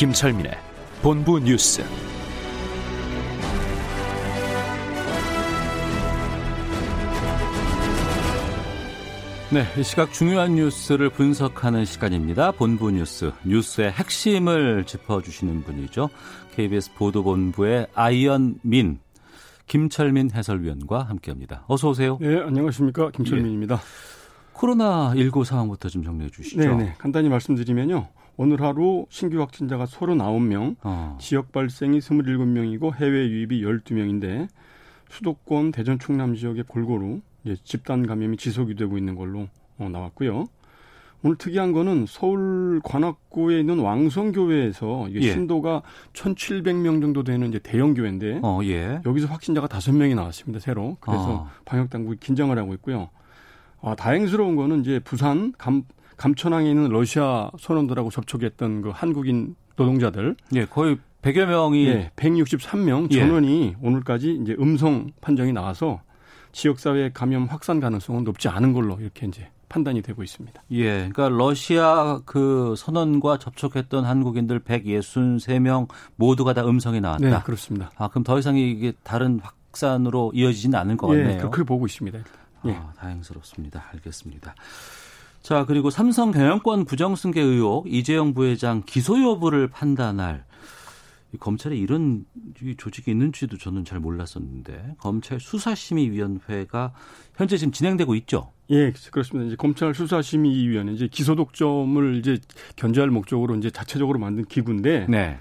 김철민의 본부 뉴스. 네, 이 시각 중요한 뉴스를 분석하는 시간입니다. 본부 뉴스, 뉴스의 핵심을 짚어주시는 분이죠. KBS 보도본부의 아이언민, 김철민 해설위원과 함께합니다. 어서 오세요. 네, 안녕하십니까 김철민입니다. 예. 코로나 19 상황부터 좀 정리해 주시죠. 네, 네, 간단히 말씀드리면요. 오늘 하루 신규 확진자가 39명, 어. 지역 발생이 27명이고 해외 유입이 12명인데 수도권 대전 충남 지역에 골고루 이제 집단 감염이 지속이 되고 있는 걸로 어, 나왔고요. 오늘 특이한 거는 서울 관악구에 있는 왕성교회에서 이게 예. 신도가 1,700명 정도 되는 이제 대형 교회인데 어, 예. 여기서 확진자가 다섯 명이 나왔습니다 새로. 그래서 아. 방역 당국이 긴장을 하고 있고요. 아, 다행스러운 거는 이제 부산 감 감천항에 있는 러시아 선원들하고 접촉했던 그 한국인 노동자들 예, 거의 100여 명이 예, 163명 예. 전원이 오늘까지 이제 음성 판정이 나와서 지역 사회 감염 확산 가능성은 높지 않은 걸로 이렇게 이제 판단이 되고 있습니다. 예, 그러니까 러시아 그 선언과 접촉했던 한국인들 163명 모두가 다 음성이 나왔다. 네, 그렇습니다. 아, 그럼 더 이상 이게 다른 확산으로 이어지지는 않을 것 같네요. 예, 그렇게 보고 있습니다. 예. 아, 다행스럽습니다. 알겠습니다. 자, 그리고 삼성 경영권 부정승계 의혹 이재용 부회장 기소 여부를 판단할 이 검찰에 이런 이 조직이 있는지도 저는 잘 몰랐었는데 검찰 수사심의위원회가 현재 지금 진행되고 있죠. 예, 그렇습니다. 이제 검찰 수사심의위원회 이제 기소 독점을 이제 견제할 목적으로 이제 자체적으로 만든 기구인데 네.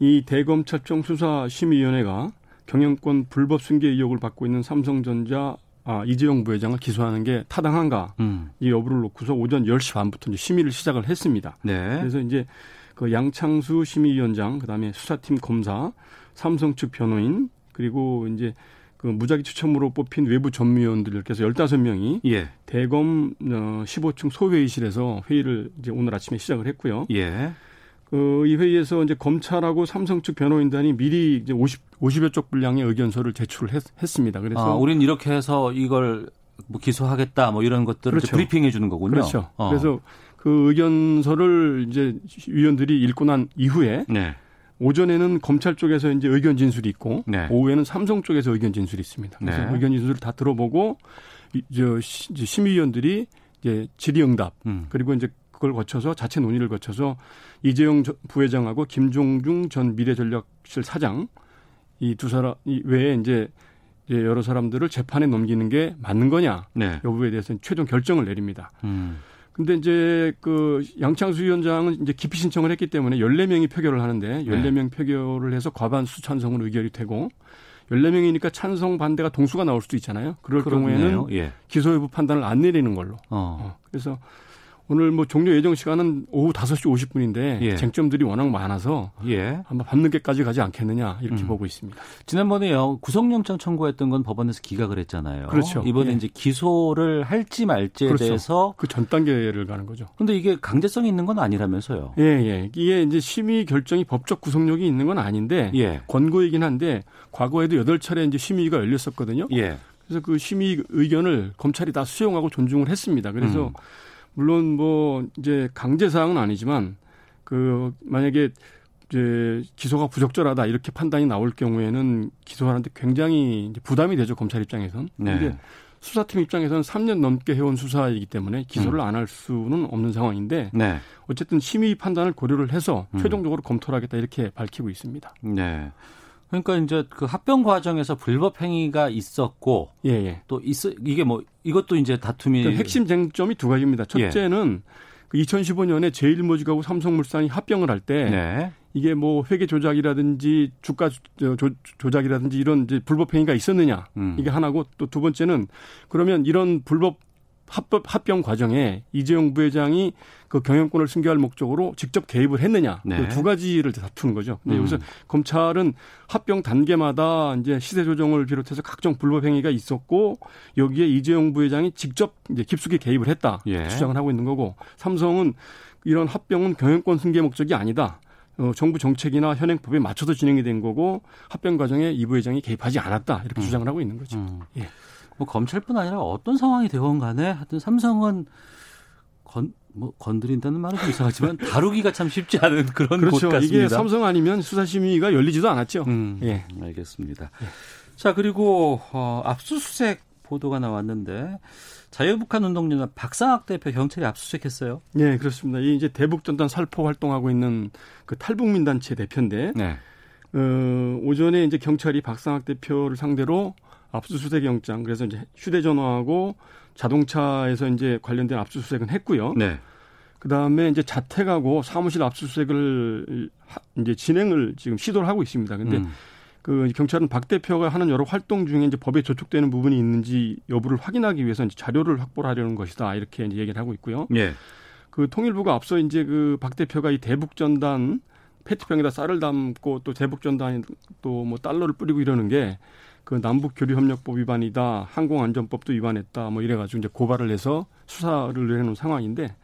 이 대검찰청 수사심의위원회가 경영권 불법 승계 의혹을 받고 있는 삼성전자 아, 이재용 부회장을 기소하는 게 타당한가 음. 이 여부를 놓고서 오전 10시 반부터 이제 심의를 시작을 했습니다. 네. 그래서 이제 그 양창수 심의위원장, 그다음에 수사팀 검사, 삼성 측 변호인, 그리고 이제 그 무작위 추첨으로 뽑힌 외부 전무위원들 이렇게 해서 15명이 예. 대검 어, 15층 소회의실에서 회의를 이제 오늘 아침에 시작을 했고요. 예. 그 이 회의에서 이제 검찰하고 삼성 측 변호인단이 미리 이제 50 50여 쪽 분량의 의견서를 제출을 했, 했습니다. 그래서 아, 우린 이렇게 해서 이걸 뭐 기소하겠다 뭐 이런 것들을 그렇죠. 브리핑해 주는 거군요. 그렇죠. 어. 그래서 그 의견서를 이제 위원들이 읽고 난 이후에 네. 오전에는 검찰 쪽에서 이제 의견 진술이 있고 네. 오후에는 삼성 쪽에서 의견 진술이 있습니다. 그래서 네. 의견 진술을 다 들어보고 이- 저 심의위원들이 이제 질의응답 음. 그리고 이제 그걸 거쳐서 자체 논의를 거쳐서 이재용 전- 부회장하고 김종중 전 미래전략실 사장 이 두 사람 이 외에 이제 여러 사람들을 재판에 넘기는 게 맞는 거냐 네. 여부에 대해서는 최종 결정을 내립니다. 음. 근데 이제 그 양창수 위원장은 이제 기피 신청을 했기 때문에 14명이 표결을 하는데 14명 표결을 해서 과반수 찬성으로 의결이 되고 14명이니까 찬성 반대가 동수가 나올 수도 있잖아요. 그럴 그렇네요. 경우에는 예. 기소 여부 판단을 안 내리는 걸로. 어. 어, 그래서 오늘 뭐 종료 예정 시간은 오후 5시 50분인데 예. 쟁점들이 워낙 많아서 예. 아마 밤늦게까지 가지 않겠느냐 이렇게 음. 보고 있습니다. 지난번에요 구속영장 청구했던 건 법원에서 기각을 했잖아요. 그렇죠. 이번에 예. 이제 기소를 할지 말지에 그렇죠. 대해서 그 전 단계를 가는 거죠. 근데 이게 강제성이 있는 건 아니라면서요. 예, 예. 이게 이제 심의 결정이 법적 구속력이 있는 건 아닌데 예. 권고이긴 한데 과거에도 여덟 차례 이제 심의가 열렸었거든요. 예. 그래서 그 심의 의견을 검찰이 다 수용하고 존중을 했습니다. 그래서 음. 물론 뭐 이제 강제 사항은 아니지만 그 만약에 이제 기소가 부적절하다 이렇게 판단이 나올 경우에는 기소하는데 굉장히 부담이 되죠 검찰 입장에선. 네. 근데 수사팀 입장에서는 3년 넘게 해온 수사이기 때문에 기소를 안할 수는 없는 상황인데 네. 어쨌든 심의 판단을 고려를 해서 음. 최종적으로 검토를 하겠다 이렇게 밝히고 있습니다. 네. 그러니까 이제 그 합병 과정에서 불법 행위가 있었고 예, 예. 또 있어 이게 뭐 이것도 이제 다툼이 그 핵심 쟁점이 두 가지입니다. 예. 첫째는 그 2015년에 제일모직하고 삼성물산이 합병을 할때 네. 이게 뭐 회계 조작이라든지 주가 조, 조- 조 작이라든지 이런 이제 불법 행위가 있었느냐 음. 이게 하나고 또 두 번째는 그러면 이런 불법 합법 합병 과정에 이재용 부회장이 그 경영권을 승계할 목적으로 직접 개입을 했느냐 네. 그 두 가지를 다투는 거죠. 근데 음. 여기서 검찰은 합병 단계마다 이제 시세 조정을 비롯해서 각종 불법 행위가 있었고 여기에 이재용 부회장이 직접 이제 깊숙이 개입을 했다 예. 주장을 하고 있는 거고 삼성은 이런 합병은 경영권 승계 목적이 아니다. 어, 정부 정책이나 현행법에 맞춰서 진행이 된 거고 합병 과정에 이 부회장이 개입하지 않았다 이렇게 주장을 하고 있는 거죠. 음. 예. 뭐 검찰뿐 아니라 어떤 상황이 되건 간에 하여튼 삼성은 건, 뭐 건드린다는 말은 좀 이상하지만 다루기가 참 쉽지 않은 그런 곳 그렇죠. 같습니다. 이게 삼성 아니면 수사심의가 열리지도 않았죠. 음, 예. 알겠습니다. 자 그리고 어, 압수수색 보도가 나왔는데 자유북한 운동연합 박상학 대표 경찰이 압수수색했어요. 예, 그렇습니다. 이 이제 대북 전단 살포 활동하고 있는 그 탈북민 단체 대표인데 네. 어, 오전에 이제 경찰이 박상학 대표를 상대로 압수수색 영장 그래서 이제 휴대전화하고 자동차에서 이제 관련된 압수수색은 했고요. 네. 그 다음에 이제 자택하고 사무실 압수수색을 하- 이제 진행을 지금 시도를 하고 있습니다. 근데 음. 그 경찰은 박 대표가 하는 여러 활동 중에 이제 법에 저촉되는 부분이 있는지 여부를 확인하기 위해서 이제 자료를 확보를 하려는 것이다 이렇게 이제 얘기를 하고 있고요. 예. 그 통일부가 앞서 이제 그 박 대표가 이 대북 전단 페트병에다 쌀을 담고 또 대북 전단 또뭐 달러를 뿌리고 이러는 게 그 남북 교류 협력법 위반이다, 항공 안전법도 위반했다, 뭐 이래 가지고 이제 고발을 해서 수사를 해 놓은 상황인데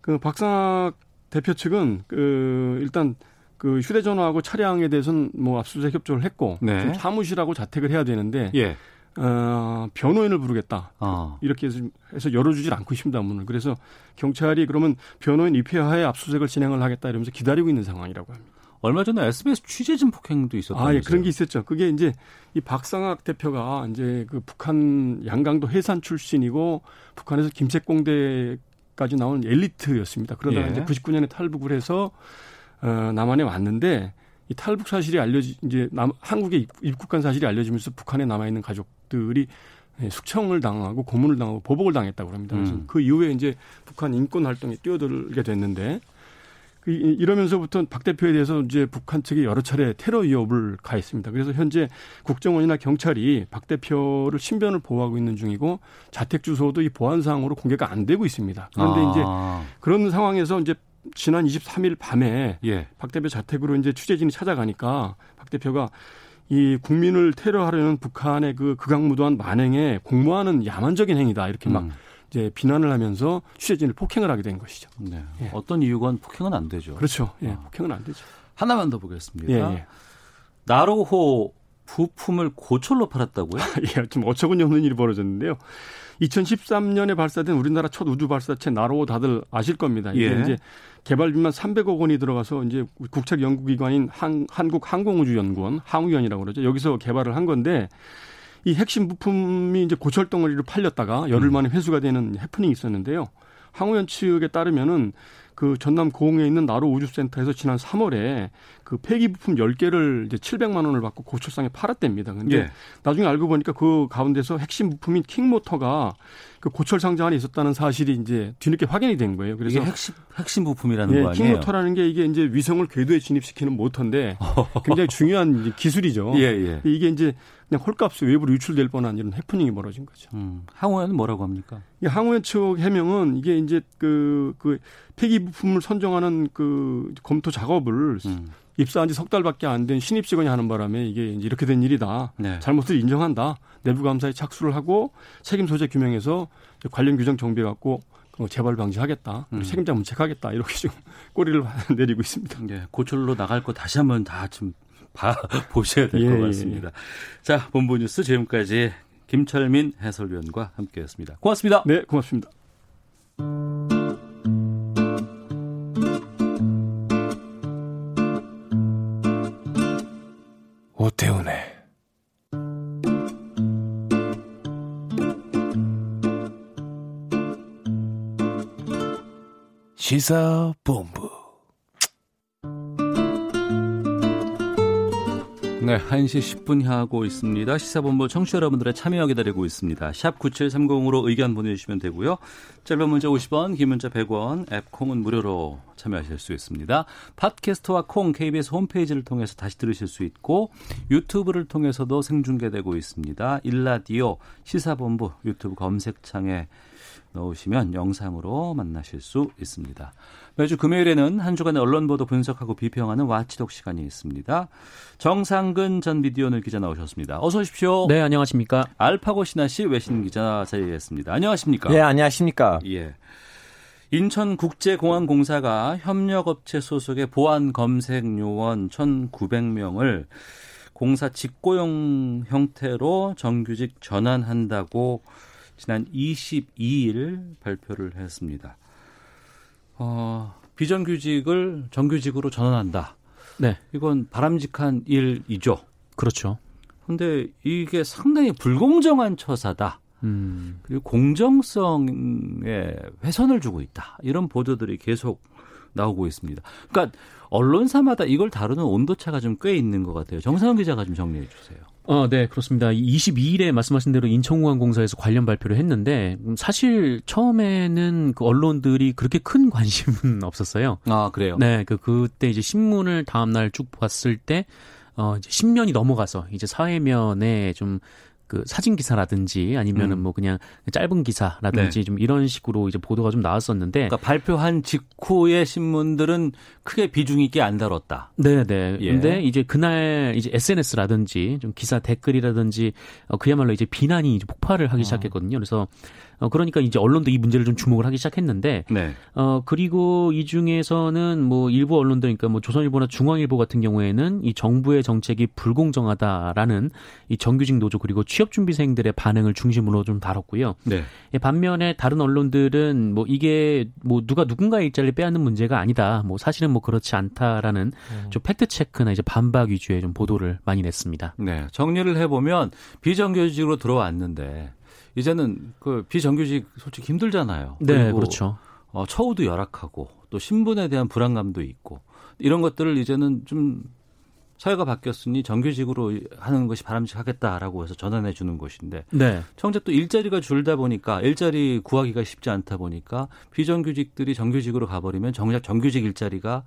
그 박상학 대표 측은 그 일단 그 휴대전화하고 차량에 대해서는 뭐 압수수색 협조를 했고 네. 좀 사무실하고 자택을 해야 되는데 예. 어, 변호인을 부르겠다. 어. 이렇게 해서- 해서 열어주질 않고 있습니다, 문을. 그래서 경찰이 그러면 변호인 입회하에 압수수색을 진행을 하겠다 이러면서 기다리고 있는 상황이라고 합니다. 얼마 전에 SBS 취재진 폭행도 있었다면서요. 아, 예, 그런 게 있었죠. 그게 이제 이 박상학 대표가 이제 그 북한 양강도 해산 출신이고 북한에서 김책공대까지 나온 엘리트였습니다. 그러다가 예. 이제 99년에 탈북을 해서 어, 남한에 왔는데 이 탈북 사실이 알려지 이제 남, 한국에 입- 입국한 사실이 알려지면서 북한에 남아 있는 가족들이 예, 숙청을 당하고 고문을 당하고 보복을 당했다고 합니다. 그래서 음. 그 이후에 이제 북한 인권 활동에 뛰어들게 됐는데 그 이- 이러면서부터 박 대표에 대해서 이제 북한 측이 여러 차례 테러 위협을 가했습니다. 그래서 현재 국정원이나 경찰이 박 대표를 신변을 보호하고 있는 중이고 자택 주소도 이 보안상으로 공개가 안 되고 있습니다. 그런데 이제 아, 그런 상황에서 이제 지난 23일 밤에 예. 박 대표 자택으로 이제 취재진이 찾아가니까 박 대표가 이 국민을 테러하려는 북한의 그 극악무도한 만행에 공모하는 야만적인 행위다 이렇게 막 음. 이제 비난을 하면서 취재진을 폭행을 하게 된 것이죠. 네. 예. 어떤 이유건 폭행은 안 되죠. 그렇죠. 예, 아. 폭행은 안 되죠. 하나만 더 보겠습니다. 예, 예. 나로호 부품을 고철로 팔았다고요? 예, 좀 어처구니 없는 일이 벌어졌는데요. 2013년에 발사된 우리나라 첫 우주 발사체 나로 다들 아실 겁니다. 이게 예. 이제 개발비만 300억 원이 들어가서 이제 국책 연구기관인 한, 한국항공우주연구원, 항우연이라고 그러죠. 여기서 개발을 한 건데 이 핵심 부품이 이제 고철 덩어리로 팔렸다가 열흘 만에 회수가 되는 해프닝이 있었는데요. 항우연 측에 따르면은 그 전남 고흥에 있는 나로 우주센터에서 지난 3월에 그 폐기 부품 10개를 이제 700만 원을 받고 고철상에 팔았답니다. 근데 예. 나중에 알고 보니까 그 가운데서 핵심 부품인 킥모터가 그 고철 상자 안에 있었다는 사실이 이제 뒤늦게 확인이 된 거예요. 그래서 이게 핵심 핵심 부품이라는 예, 거 아니에요? 킥모터라는 게 이게 이제 위성을 궤도에 진입시키는 모터인데 굉장히 중요한 기술이죠. 예, 예. 이게 이제 그냥 헐값에 외부로 유출될 뻔한 이런 해프닝이 벌어진 거죠. 음, 항우연은 뭐라고 합니까? 이 항우연 측 해명은 이게 이제 그, 그 폐기 부품을 선정하는 그 검토 작업을 음, 입사한 지 석 달밖에 안 된 신입 직원이 하는 바람에 이게 이렇게 된 일이다. 네. 잘못을 인정한다. 내부 감사에 착수를 하고 책임 소재 규명해서 관련 규정 정비해 갖고 어, 재발 방지하겠다. 음. 책임자 문책하겠다. 이렇게 지금 꼬리를 내리고 있습니다. 예, 고철로 나갈 거 다시 한번 다좀 봐 보셔야 될것 예, 예, 같습니다. 자, 본부 뉴스 지금까지 김철민 해설위원과 함께했습니다. 고맙습니다. 네, 고맙습니다. 오태훈의 시사본부 네, 1시 10분 향하고 있습니다. 시사본부 청취자 여러분들의 참여 기다리고 있습니다. 샵 9730으로 의견 보내주시면 되고요. 짧은 문자 50원, 긴 문자 100원, 앱 콩은 무료로 참여하실 수 있습니다. 팟캐스트와 콩 KBS 홈페이지를 통해서 다시 들으실 수 있고 유튜브를 통해서도 생중계되고 있습니다. 일라디오 시사본부 유튜브 검색창에 넣으시면 영상으로 만나실 수 있습니다. 매주 금요일에는 한 주간의 언론 보도 분석하고 비평하는 와치독 시간이 있습니다. 정상근 전 미디어널 기자 나오셨습니다. 어서 오십시오. 네, 안녕하십니까. 알파고 신하 씨 외신 기자 자리했습니다. 안녕하십니까? 네, 안녕하십니까. 예. 인천국제공항공사가 협력업체 소속의 보안 검색 요원 1,900명을 공사 직고용 형태로 정규직 전환한다고 지난 22일 발표를 했습니다. 어, 비정규직을 정규직으로 전환한다. 네. 이건 바람직한 일이죠. 그렇죠. 근데 이게 상당히 불공정한 처사다. 음. 그리고 공정성에 훼손을 주고 있다. 이런 보도들이 계속 나오고 있습니다. 그러니까 언론사마다 이걸 다루는 온도차가 좀 꽤 있는 것 같아요. 정상훈 기자가 좀 정리해 주세요. 어, 네, 그렇습니다. 22일에 말씀하신 대로 인천공항공사에서 관련 발표를 했는데 음, 사실 처음에는 그 언론들이 그렇게 큰 관심은 없었어요. 아, 그래요? 네, 그 그때 이제 신문을 다음 날 쭉 봤을 때 어, 이제 10년이 넘어가서 이제 사회면에 좀 그 사진 기사라든지 아니면은 음. 뭐 그냥 짧은 기사라든지 네. 좀 이런 식으로 이제 보도가 좀 나왔었는데 그러니까 발표한 직후의 신문들은 크게 비중 있게 안 다뤘다. 네 네. 예. 근데 이제 그날 이제 SNS라든지 좀 기사 댓글이라든지 어, 그야말로 이제 비난이 이제 폭발을 하기 시작했거든요. 그래서 어, 그러니까 이제 언론도 이 문제를 좀 주목을 하기 시작했는데 네. 어 그리고 이 중에서는 뭐 일부 언론들 그러니까 뭐 조선일보나 중앙일보 같은 경우에는 이 정부의 정책이 불공정하다라는 이 정규직 노조 그리고 취업 준비생들의 반응을 중심으로 좀 다뤘고요. 네. 예, 반면에 다른 언론들은 뭐 이게 뭐 누가 누군가의 일자리를 빼앗는 문제가 아니다. 뭐 사실은 뭐 그렇지 않다라는 좀 팩트 체크나 이제 반박 위주의 좀 보도를 많이 냈습니다. 네. 정리를 해 보면 비정규직으로 들어왔는데 이제는 그 비정규직 솔직히 힘들잖아요. 네, 그렇죠. 어, 처우도 열악하고 또 신분에 대한 불안감도 있고 이런 것들을 이제는 좀 사회가 바뀌었으니 정규직으로 하는 것이 바람직하겠다라고 해서 전환해 주는 것인데 네. 청재 또 일자리가 줄다 보니까 일자리 구하기가 쉽지 않다 보니까 비정규직들이 정규직으로 가버리면 정작 정규직 일자리가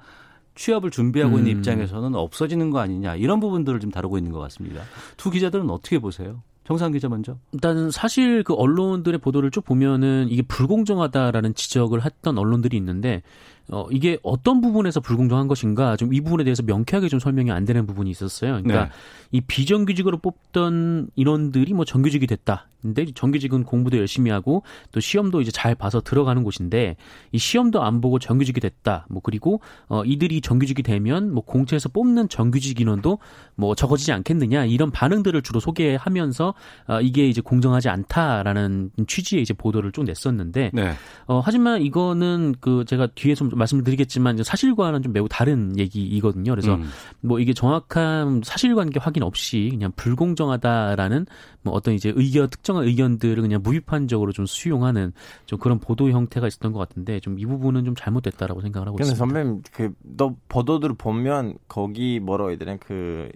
취업을 준비하고 있는 음. 입장에서는 없어지는 거 아니냐 이런 부분들을 좀 다루고 있는 것 같습니다. 두 기자들은 어떻게 보세요? 정상 기자 먼저. 일단 사실 그 언론들의 보도를 쭉 보면은 이게 불공정하다라는 지적을 했던 언론들이 있는데 어 이게 어떤 부분에서 불공정한 것인가 좀 이 부분에 대해서 명쾌하게 좀 설명이 안 되는 부분이 있었어요. 그러니까 네. 이 비정규직으로 뽑던 인원들이 뭐 정규직이 됐다. 근데 정규직은 공부도 열심히 하고 또 시험도 이제 잘 봐서 들어가는 곳인데 이 시험도 안 보고 정규직이 됐다. 뭐 그리고 어 이들이 정규직이 되면 뭐 공채에서 뽑는 정규직 인원도 뭐 적어지지 않겠느냐 이런 반응들을 주로 소개하면서 어 이게 이제 공정하지 않다라는 취지의 이제 보도를 좀 냈었는데 네. 어, 하지만 이거는 그 제가 뒤에서 좀 말씀을 드리겠지만 사실과는 좀 매우 다른 얘기이거든요. 그래서 음. 뭐 이게 정확한 사실관계 확인 없이 그냥 불공정하다라는 뭐 어떤 이제 의견 특정한 의견들을 그냥 무비판적으로 좀 수용하는 좀 그런 보도 형태가 있었던 것 같은데 좀 이 부분은 좀 잘못됐다라고 생각을 하고 있습니다. 선배님 그 너 보도들을 보면 거기 뭐라고 해야 되나 그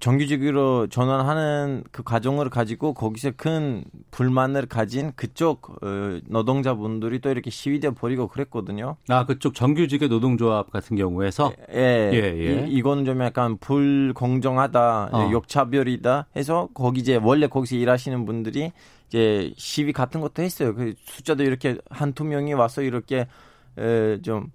정규직으로 전환하는 그 과정을 가지고 거기서 큰 불만을 가진 그쪽 어, 노동자분들이 또 이렇게 시위대 벌이고 그랬거든요. 아 그쪽 정규직의 노동조합 같은 경우에서 예, 예, 예. 이, 이거는 좀 약간 불공정하다, 어. 역차별이다 해서 거기 이제 원래 거기서 일하시는 분들이 이제 시위 같은 것도 했어요. 그 숫자도 이렇게 한두 명이 와서 이렇게 에, 좀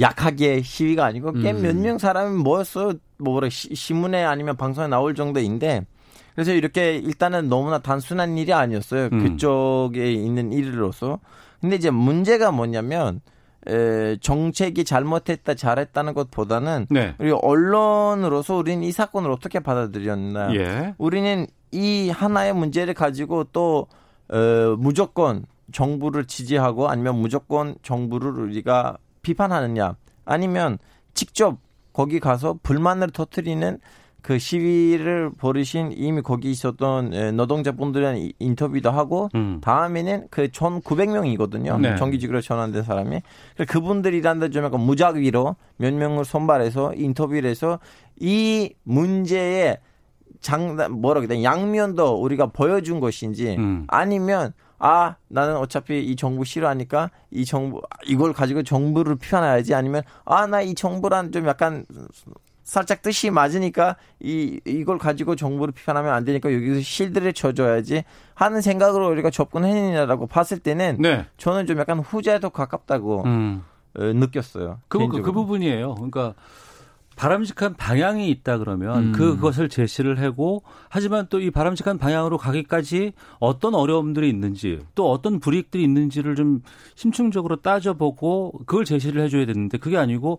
약하게 시위가 아니고 꽤 음. 몇명 사람이 모였어. 뭐 시- 신문에 아니면 방송에 나올 정도인데 그래서 이렇게 일단은 너무나 단순한 일이 아니었어요. 음. 그쪽에 있는 일로서. 근데 이제 문제가 뭐냐면 에, 정책이 잘못했다 잘했다는 것보다는 네. 우리 언론으로서 우리는 이 사건을 어떻게 받아들였나. 예. 우리는 이 하나의 문제를 가지고 또 어, 무조건 정부를 지지하고 아니면 무조건 정부를 우리가 비판하느냐 아니면 직접 거기 가서 불만을 터트리는 그 시위를 벌이신 이미 거기 있었던 에, 노동자분들이랑 이- 인터뷰도 하고 음. 다음에는 그 1,900명이거든요. 네. 정규직으로 전환된 사람이. 그래서 그분들이란데 좀 약간 무작위로 몇 명을 선발해서 인터뷰를 해서 이 문제의 장단 뭐라 그래 양면도 우리가 보여준 것인지 음. 아니면 아 나는 어차피 이 정부 싫어하니까 이 정부 이걸 가지고 정부를 비판해야지 아니면 아 나 이 정부란 좀 약간 살짝 뜻이 맞으니까 이 이걸 가지고 정부를 비판하면 안 되니까 여기서 실드를 쳐줘야지 하는 생각으로 우리가 접근했느냐라고 봤을 때는 네. 저는 좀 약간 후자에 더 가깝다고 음. 어, 느꼈어요. 그, 그. 그 부분이에요. 그러니까 바람직한 방향이 있다 그러면 음. 그것을 제시를 하고 하지만 또 이 바람직한 방향으로 가기까지 어떤 어려움들이 있는지 또 어떤 불이익들이 있는지를 좀 심층적으로 따져보고 그걸 제시를 해줘야 되는데 그게 아니고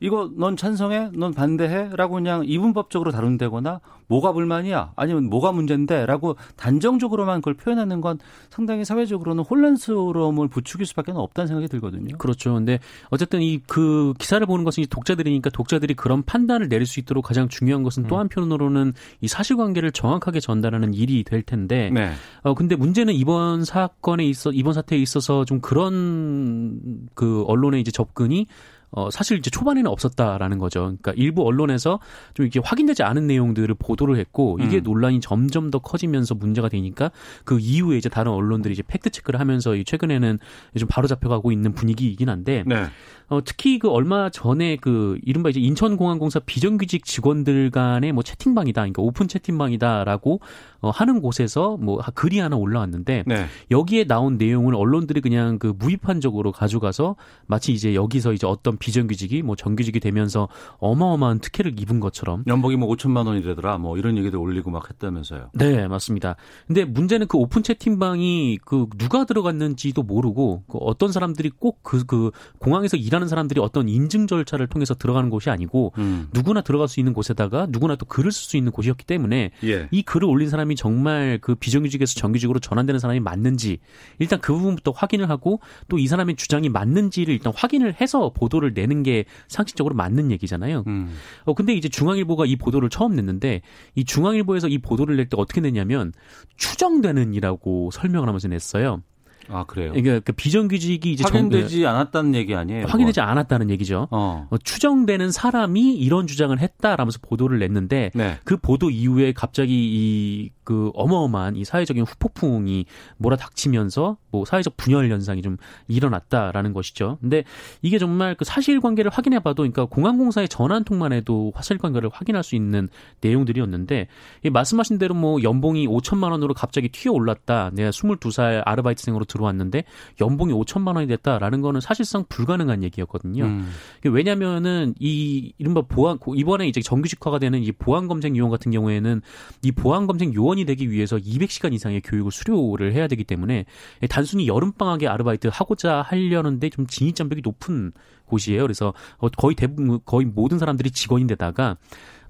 이거 넌 찬성해? 넌 반대해? 라고 그냥 이분법적으로 다룬다거나 뭐가 불만이야? 아니면 뭐가 문제인데? 라고 단정적으로만 그걸 표현하는 건 상당히 사회적으로는 혼란스러움을 부추길 수밖에 없다는 생각이 들거든요. 그렇죠. 근데 어쨌든 이 그 기사를 보는 것은 독자들이니까 독자들이 그런 판단을 내릴 수 있도록 가장 중요한 것은 또 한편으로는 이 사실관계를 정확하게 전달하는 일이 될 텐데 네. 어 근데 문제는 이번 사건에 있어 이번 사태에 있어서 좀 그런 그 언론의 이제 접근이 어 사실 이제 초반에는 없었다라는 거죠. 그러니까 일부 언론에서 좀 이렇게 확인되지 않은 내용들을 보도를 했고 이게 음. 논란이 점점 더 커지면서 문제가 되니까 그 이후에 이제 다른 언론들이 이제 팩트 체크를 하면서 이 최근에는 좀 바로 잡혀가고 있는 분위기이긴 한데 네. 어, 특히 그 얼마 전에 그 이른바 이제 인천공항공사 비정규직 직원들 간의 뭐 채팅방이다, 그러니까 오픈 채팅방이다라고 어, 하는 곳에서 뭐 하- 글이 하나 올라왔는데 네. 여기에 나온 내용을 언론들이 그냥 그 무비판적으로 가져가서 마치 이제 여기서 이제 어떤 비정규직이 뭐 정규직이 되면서 어마어마한 특혜를 입은 것처럼 연봉이 뭐 5천만 원이라더라. 뭐 이런 얘기도 올리고 막 했다면서요. 네, 맞습니다. 근데 문제는 그 오픈 채팅방이 그 누가 들어갔는지도 모르고 그 어떤 사람들이 꼭그그 공항에서 일하는 사람들이 어떤 인증 절차를 통해서 들어가는 곳이 아니고 음. 누구나 들어갈 수 있는 곳에다가 누구나 또 글을 쓸 수 있는 곳이었기 때문에 예. 이 글을 올린 사람이 정말 그 비정규직에서 정규직으으로 전환되는 사람이 맞는지 일단 그 부분부터 확인을 하고 또 이 사람의 주장이 맞는지를 일단 확인을 해서 보도를 내는 게 상식적으로 맞는 얘기잖아요. 음. 어 근데 이제 중앙일보가 이 보도를 처음 냈는데 이 중앙일보에서 이 보도를 낼 때 어떻게 냈냐면 추정되는이라고 설명을 하면서 냈어요. 아 그래요. 그러니까 그 비정규직이 이제 정- 확인되지 않았다는 얘기 아니에요? 확인되지 않았다는 얘기죠. 어. 어, 추정되는 사람이 이런 주장을 했다라면서 보도를 냈는데 네. 그 보도 이후에 갑자기 이 그 어마어마한 이 사회적인 후폭풍이 몰아닥치면서 뭐 사회적 분열 현상이 좀 일어났다라는 것이죠. 근데 이게 정말 그 사실관계를 확인해봐도 그러니까 공항공사의 전환통만 해도 사실관계를 확인할 수 있는 내용들이었는데 이 말씀하신 대로 뭐 연봉이 5천만 원으로 갑자기 튀어 올랐다. 내가 22살 아르바이트생으로 들 어왔는데 연봉이 5천만 원이 됐다라는 거는 사실상 불가능한 얘기였거든요. 음. 왜냐면은 이 이른바 보안 이번에 이제 정규직화가 되는 이 보안 검색 요원 같은 경우에는 이 보안 검색 요원이 되기 위해서 200시간 이상의 교육을 수료를 해야 되기 때문에 단순히 여름 방학에 아르바이트 하고자 하려는데 좀 진입 장벽이 높은 곳이에요. 그래서 어, 거의 대부분 거의 모든 사람들이 직원인데다가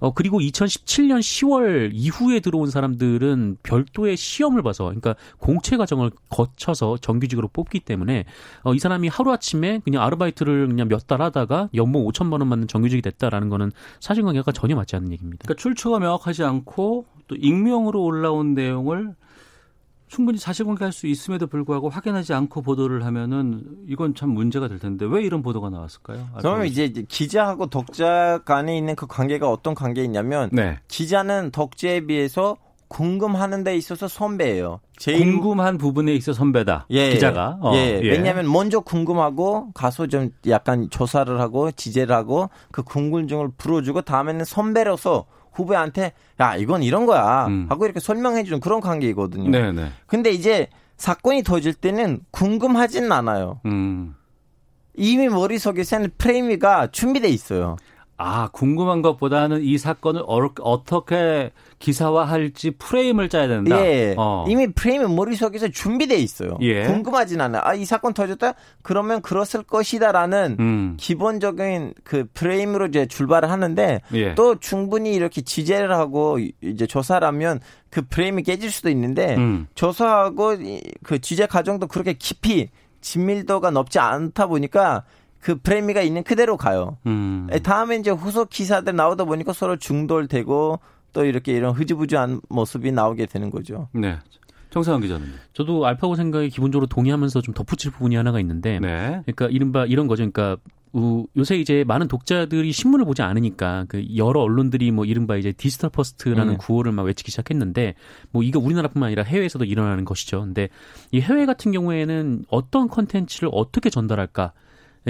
어 그리고 2017년 10월 이후에 들어온 사람들은 별도의 시험을 봐서 그러니까 공채 과정을 거쳐서 정규직으로 뽑기 때문에 어 이 사람이 하루 아침에 그냥 아르바이트를 그냥 몇 달 하다가 연봉 5천만 원 받는 정규직이 됐다라는 거는 사실관계가 전혀 맞지 않는 얘기입니다. 그러니까 출처가 명확하지 않고 또 익명으로 올라온 내용을 충분히 사실관계 할 수 있음에도 불구하고 확인하지 않고 보도를 하면은 이건 참 문제가 될 텐데 왜 이런 보도가 나왔을까요? 그러면 이제 기자하고 독자 간에 있는 그 관계가 어떤 관계이냐면 네. 기자는 독자에 비해서 궁금하는 데 있어서 선배예요. 제일 궁금한 부분에 있어 선배다. 예, 기자가. 어, 예. 왜냐하면 먼저 궁금하고 가서 좀 약간 조사를 하고 지재를 하고 그 궁금증을 풀어주고 다음에는 선배로서 후배한테 야 이건 이런 거야 음. 하고 이렇게 설명해 주는 그런 관계이거든요. 네네. 근데 이제 사건이 터질 때는 궁금하진 않아요. 음. 이미 머릿속에서는 프레임이가 준비돼 있어요. 아 궁금한 것보다는 이 사건을 어, 어떻게 기사화할지 프레임을 짜야 된다. 예. 어. 이미 프레임이 머릿속에서 준비돼 있어요. 예. 궁금하진 않아요. 아, 이 사건 터졌다? 그러면 그랬을 것이다라는 음. 기본적인 그 프레임으로 이제 출발을 하는데 예. 또 충분히 이렇게 지재를 하고 이제 조사를 하면 그 프레임이 깨질 수도 있는데 음. 조사하고 이- 그 취재 과정도 그렇게 깊이 긴밀도가 높지 않다 보니까 그 프레임이가 있는 그대로 가요. 음. 에, 다음에 이제 후속 기사들 나오다 보니까 서로 충돌되고 또 이렇게 이런 흐지부지한 모습이 나오게 되는 거죠. 네. 정상환 기자는. 저도 알파고 생각에 기본적으로 동의하면서 좀 덧붙일 부분이 하나가 있는데 네. 그러니까 이른바 이런 거죠. 그러니까 우- 요새 이제 많은 독자들이 신문을 보지 않으니까 그 여러 언론들이 뭐 이른바 이제 digital first라는 네. 구호를 막 외치기 시작했는데 뭐 이거 우리나라뿐만 아니라 해외에서도 일어나는 것이죠. 근데 이 해외 같은 경우에는 어떤 컨텐츠를 어떻게 전달할까?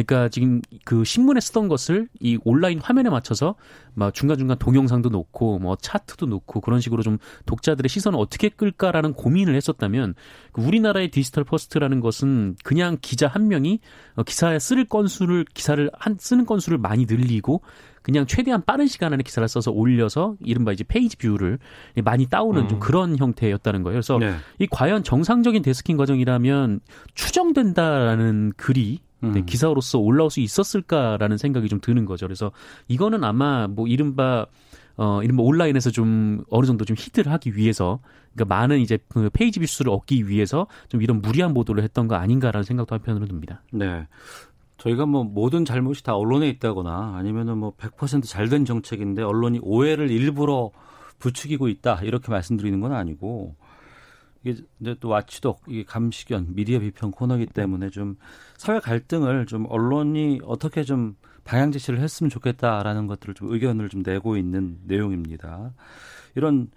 그러니까 지금 그 신문에 쓰던 것을 이 온라인 화면에 맞춰서 막 중간중간 동영상도 놓고 뭐 차트도 놓고 그런 식으로 좀 독자들의 시선을 어떻게 끌까라는 고민을 했었다면 그 우리나라의 digital first라는 것은 그냥 기자 한 명이 어, 기사에 쓸 건수를 기사를 한 쓰는 건수를 많이 늘리고 그냥 최대한 빠른 시간 안에 기사를 써서 올려서 이른바 이제 page view를 많이 따오는 음. 좀 그런 형태였다는 거예요. 그래서 네. 이 과연 정상적인 데스킹 과정이라면 추정된다라는 글이 네, 음. 기사로서 올라올 수 있었을까라는 생각이 좀 드는 거죠. 그래서 이거는 아마 뭐 이른바 어 이른바 온라인에서 좀 어느 정도 좀 히트를 하기 위해서 그러니까 많은 이제 그 page view수를 얻기 위해서 좀 이런 무리한 보도를 했던 거 아닌가라는 생각도 한편으로 듭니다. 네. 저희가 뭐 모든 잘못이 다 언론에 있다거나 아니면은 뭐 100% 잘된 정책인데 언론이 오해를 일부러 부추기고 있다 이렇게 말씀드리는 건 아니고 이게 이제 또 와치독 이게 감시견 미디어 비평 코너이기 때문에 좀 사회 갈등을 좀 언론이 어떻게 좀 방향 제시를 했으면 좋겠다라는 것들을 좀 의견을 좀 내고 있는 내용입니다. 이런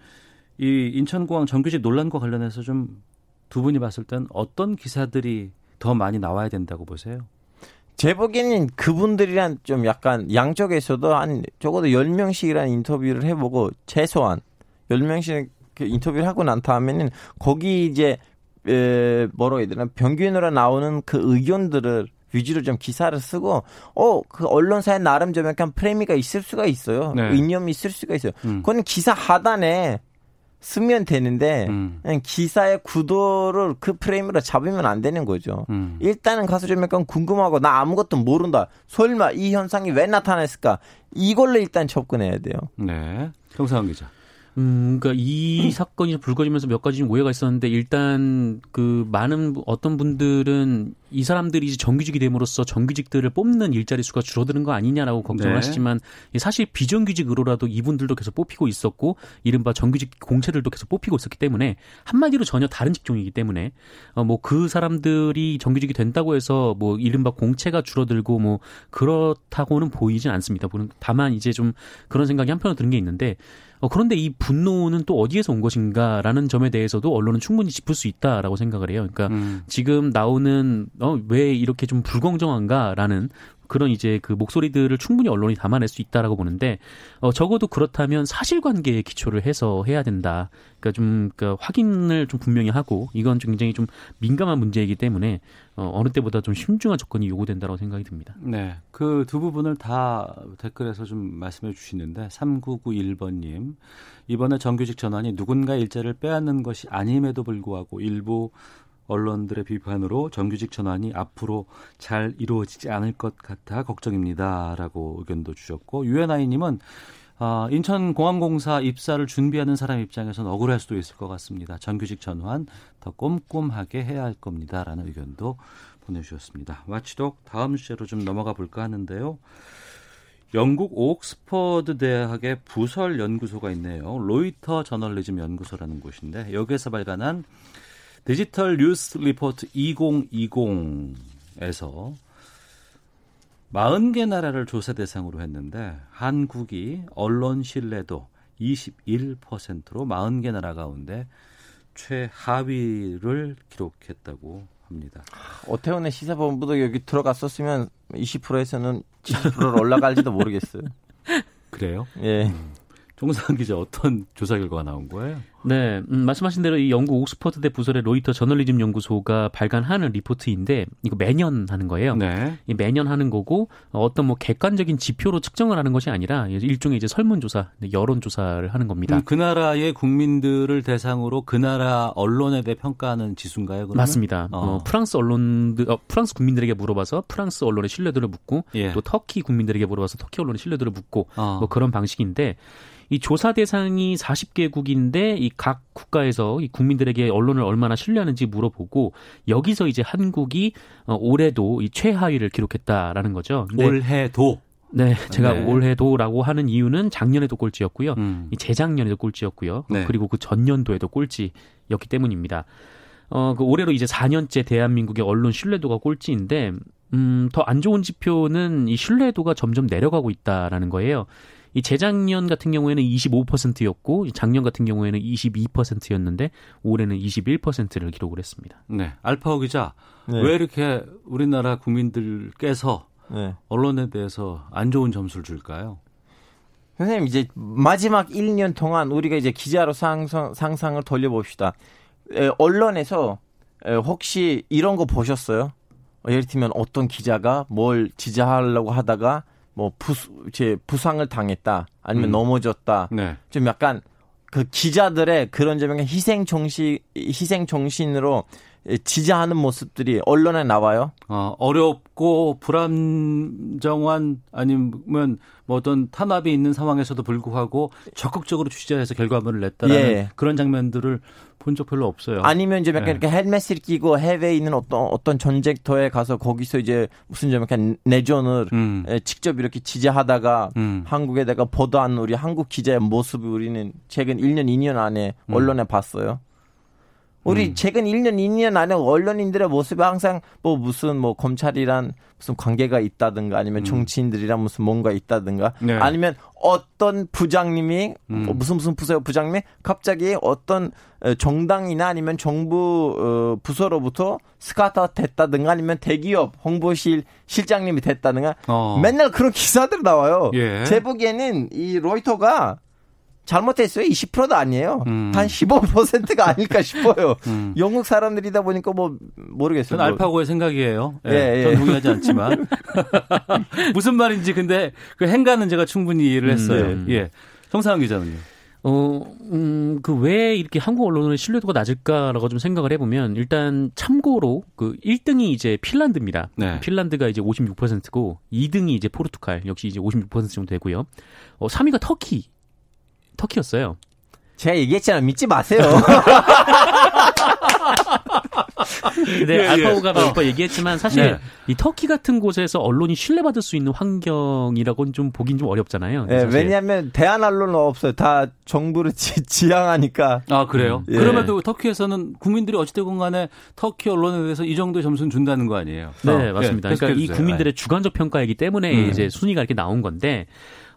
이 인천공항 정규직 논란과 관련해서 좀 두 분이 봤을 땐 어떤 기사들이 더 많이 나와야 된다고 보세요? 제 보기에는 그분들이랑 좀 약간 양쪽에서도 한 적어도 10명씩이라는 인터뷰를 해보고 최소한 10명씩 그 인터뷰를 하고 난 다음에는 거기 이제 에, 뭐라고 해야 되나 평균으로 나오는 그 의견들을 위주로 좀 기사를 쓰고 어 그 언론사에 나름 좀 약간 프레미가 있을 수가 있어요 네. 의념이 있을 수가 있어요 음. 그건 기사 하단에 쓰면 되는데 음. 그냥 기사의 구도를 그 프레임으로 잡으면 안 되는 거죠. 음. 일단은 가서 좀 약간 궁금하고 나 아무것도 모른다. 설마 이 현상이 왜 나타났을까? 이걸로 일단 접근해야 돼요. 네. 정상훈 기자. 음, 그러니까 이 사건이 불거지면서 몇 가지 좀 오해가 있었는데 일단 그 많은 부- 어떤 분들은 이 사람들이 이제 정규직이 됨으로써 정규직들을 뽑는 일자리 수가 줄어드는 거 아니냐라고 걱정을 네. 하시지만 사실 비정규직으로라도 이분들도 계속 뽑히고 있었고 이른바 정규직 공채들도 계속 뽑히고 있었기 때문에 한마디로 전혀 다른 직종이기 때문에 어, 뭐 그 사람들이 정규직이 된다고 해서 뭐 이른바 공채가 줄어들고 뭐 그렇다고는 보이진 않습니다. 다만 이제 좀 그런 생각이 한편으로 드는 게 있는데 어, 그런데 이 분노는 또 어디에서 온 것인가라는 점에 대해서도 언론은 충분히 짚을 수 있다라고 생각을 해요. 그러니까 음. 지금 나오는 어, 왜 이렇게 좀 불공정한가라는 그런 이제 그 목소리들을 충분히 언론이 담아낼 수 있다라고 보는데 어 적어도 그렇다면 사실관계에 기초를 해서 해야 된다. 그러니까 좀 그러니까 확인을 좀 분명히 하고 이건 굉장히 좀 민감한 문제이기 때문에 어 어느 때보다 좀 신중한 접근이 요구된다고 생각이 듭니다. 네. 그 두 부분을 다 댓글에서 좀 말씀해 주시는데 3991번님 이번에 정규직 전환이 누군가 일자를 빼앗는 것이 아님에도 불구하고 일부 언론들의 비판으로 정규직 전환이 앞으로 잘 이루어지지 않을 것 같아 걱정입니다라고 의견도 주셨고 유엔아이님은 아, 인천공항공사 입사를 준비하는 사람 입장에서는 억울할 수도 있을 것 같습니다. 정규직 전환 더 꼼꼼하게 해야 할 겁니다라는 의견도 보내주셨습니다. 마치독 다음 주제로 좀 넘어가 볼까 하는데요. 영국 옥스퍼드 대학의 부설 연구소가 있네요. 로이터 저널리즘 연구소라는 곳인데 여기에서 발간한 디지털 뉴스 리포트 2020에서 40개 나라를 조사 대상으로 했는데 한국이 언론 신뢰도 21%로 40개 나라 가운데 최하위를 기록했다고 합니다. 오태훈의 시사본부도 여기 들어갔었으면 20%에서는 70%로 올라갈지도 모르겠어요. 그래요? 예. 종상 기자 어떤 조사 결과가 나온 거예요? 네, 음, 말씀하신 대로 이 영국 옥스퍼드대 부설의 로이터 저널리즘 연구소가 발간하는 리포트인데 이거 매년 하는 거예요. 네. 이 매년 하는 거고 어, 어떤 뭐 객관적인 지표로 측정을 하는 것이 아니라 일종의 이제 설문조사, 여론 조사를 하는 겁니다. 음, 그 나라의 국민들을 대상으로 그 나라 언론에 대해 평가하는 지수인가요? 그러면? 맞습니다. 어. 어, 프랑스 언론들, 어, 프랑스 국민들에게 물어봐서 프랑스 언론의 신뢰도를 묻고 예. 또 터키 국민들에게 물어봐서 터키 언론의 신뢰도를 묻고 어. 뭐 그런 방식인데 이 조사 대상이 40개국인데 이 각 국가에서 이 국민들에게 언론을 얼마나 신뢰하는지 물어보고 여기서 이제 한국이 어, 올해도 이 최하위를 기록했다라는 거죠. 올해도 네, 제가 네. 올해도라고 하는 이유는 작년에도 꼴찌였고요. 음. 이 재작년에도 꼴찌였고요. 네. 그리고 그 전년도에도 꼴찌였기 때문입니다. 어, 그 올해로 이제 4년째 대한민국의 언론 신뢰도가 꼴찌인데, 음, 더 안 좋은 지표는 이 신뢰도가 점점 내려가고 있다라는 거예요. 이 재작년 같은 경우에는 25%였고, 작년 같은 경우에는 22%였는데, 올해는 21%를 기록을 했습니다. 네. 알파오 기자 네. 왜 이렇게 우리나라 국민들께서 네. 언론에 대해서 안 좋은 점수를 줄까요? 선생님 이제 마지막 1년 동안 우리가 이제 기자로 상상, 상상을 돌려봅시다. 에, 언론에서 에, 혹시 이런 거 보셨어요? 어, 예를 들면 어떤 기자가 뭘 지지하려고 하다가 뭐 부, 제 부상을 당했다 아니면 음. 넘어졌다 네. 좀 약간 그 기자들의 그런 점에 희생 정신 희생 정신으로 지지하는 모습들이 언론에 나와요. 어, 어렵고 불안정한 아니면 뭐 어떤 탄압이 있는 상황에서도 불구하고 적극적으로 취재해서 결과물을 냈다라는 예. 그런 장면들을 본 적 별로 없어요. 아니면 좀 약간 네. 이렇게 헬멧을 끼고 해외에 있는 어떤 어떤 전쟁터에 가서 거기서 이제 무슨 좀 약간 내전을 음. 에, 직접 이렇게 지지하다가 음. 한국에다가 보도한 우리 한국 기자의 모습을 우리는 최근 1년 2년 안에 음. 언론에 봤어요. 우리 최근 1년 2년 안에 언론인들의 모습이 항상 뭐 무슨 뭐 검찰이란 무슨 관계가 있다든가 아니면 정치인들이랑 무슨 뭔가 있다든가 음. 네. 아니면 어떤 부장님이 음. 뭐 무슨 무슨 부서 부장님이 갑자기 어떤 어, 정당이나 아니면 정부 어, 부서로부터 스카터 됐다든가 아니면 대기업 홍보실 실장님이 됐다든가 어. 맨날 그런 기사들 나와요. 예. 제 보기에는 이 로이터가 잘못했어요. 20%도 아니에요. 음. 한 15%가 아닐까 싶어요. 음. 영국 사람들이다 보니까 뭐 모르겠어요. 전 뭐. 알파고의 생각이에요. 예, 예, 전 예. 동의하지 않지만 무슨 말인지 근데 그 행간은 제가 충분히 이해를 했어요. 음. 예, 정상훈 기자는요. 어, 음, 그 왜 이렇게 한국 언론의 신뢰도가 낮을까라고 좀 생각을 해보면 일단 참고로 그 1등이 이제 핀란드입니다. 네. 핀란드가 이제 56%고 2등이 이제 포르투갈 역시 이제 56% 정도 되고요. 어, 3위가 터키. 터키였어요. 제가 얘기했잖아요. 믿지 마세요. 근데 예, 예. 알파고가 몇번 얘기했지만 사실 네. 이 터키 같은 곳에서 언론이 신뢰받을 수 있는 환경이라고는 좀 보긴 좀 어렵잖아요. 예, 사실. 왜냐하면 대한 언론은 없어요. 다 정부를 지, 지향하니까. 아 그래요? 예. 그럼에도 터키에서는 국민들이 어찌되건 간에 터키 언론에 대해서 이 정도의 점수는 준다는 거 아니에요? 네, 어, 맞습니다. 예, 그러니까 이. 국민들의 주관적 평가이기 때문에 음. 이제 순위가 이렇게 나온 건데,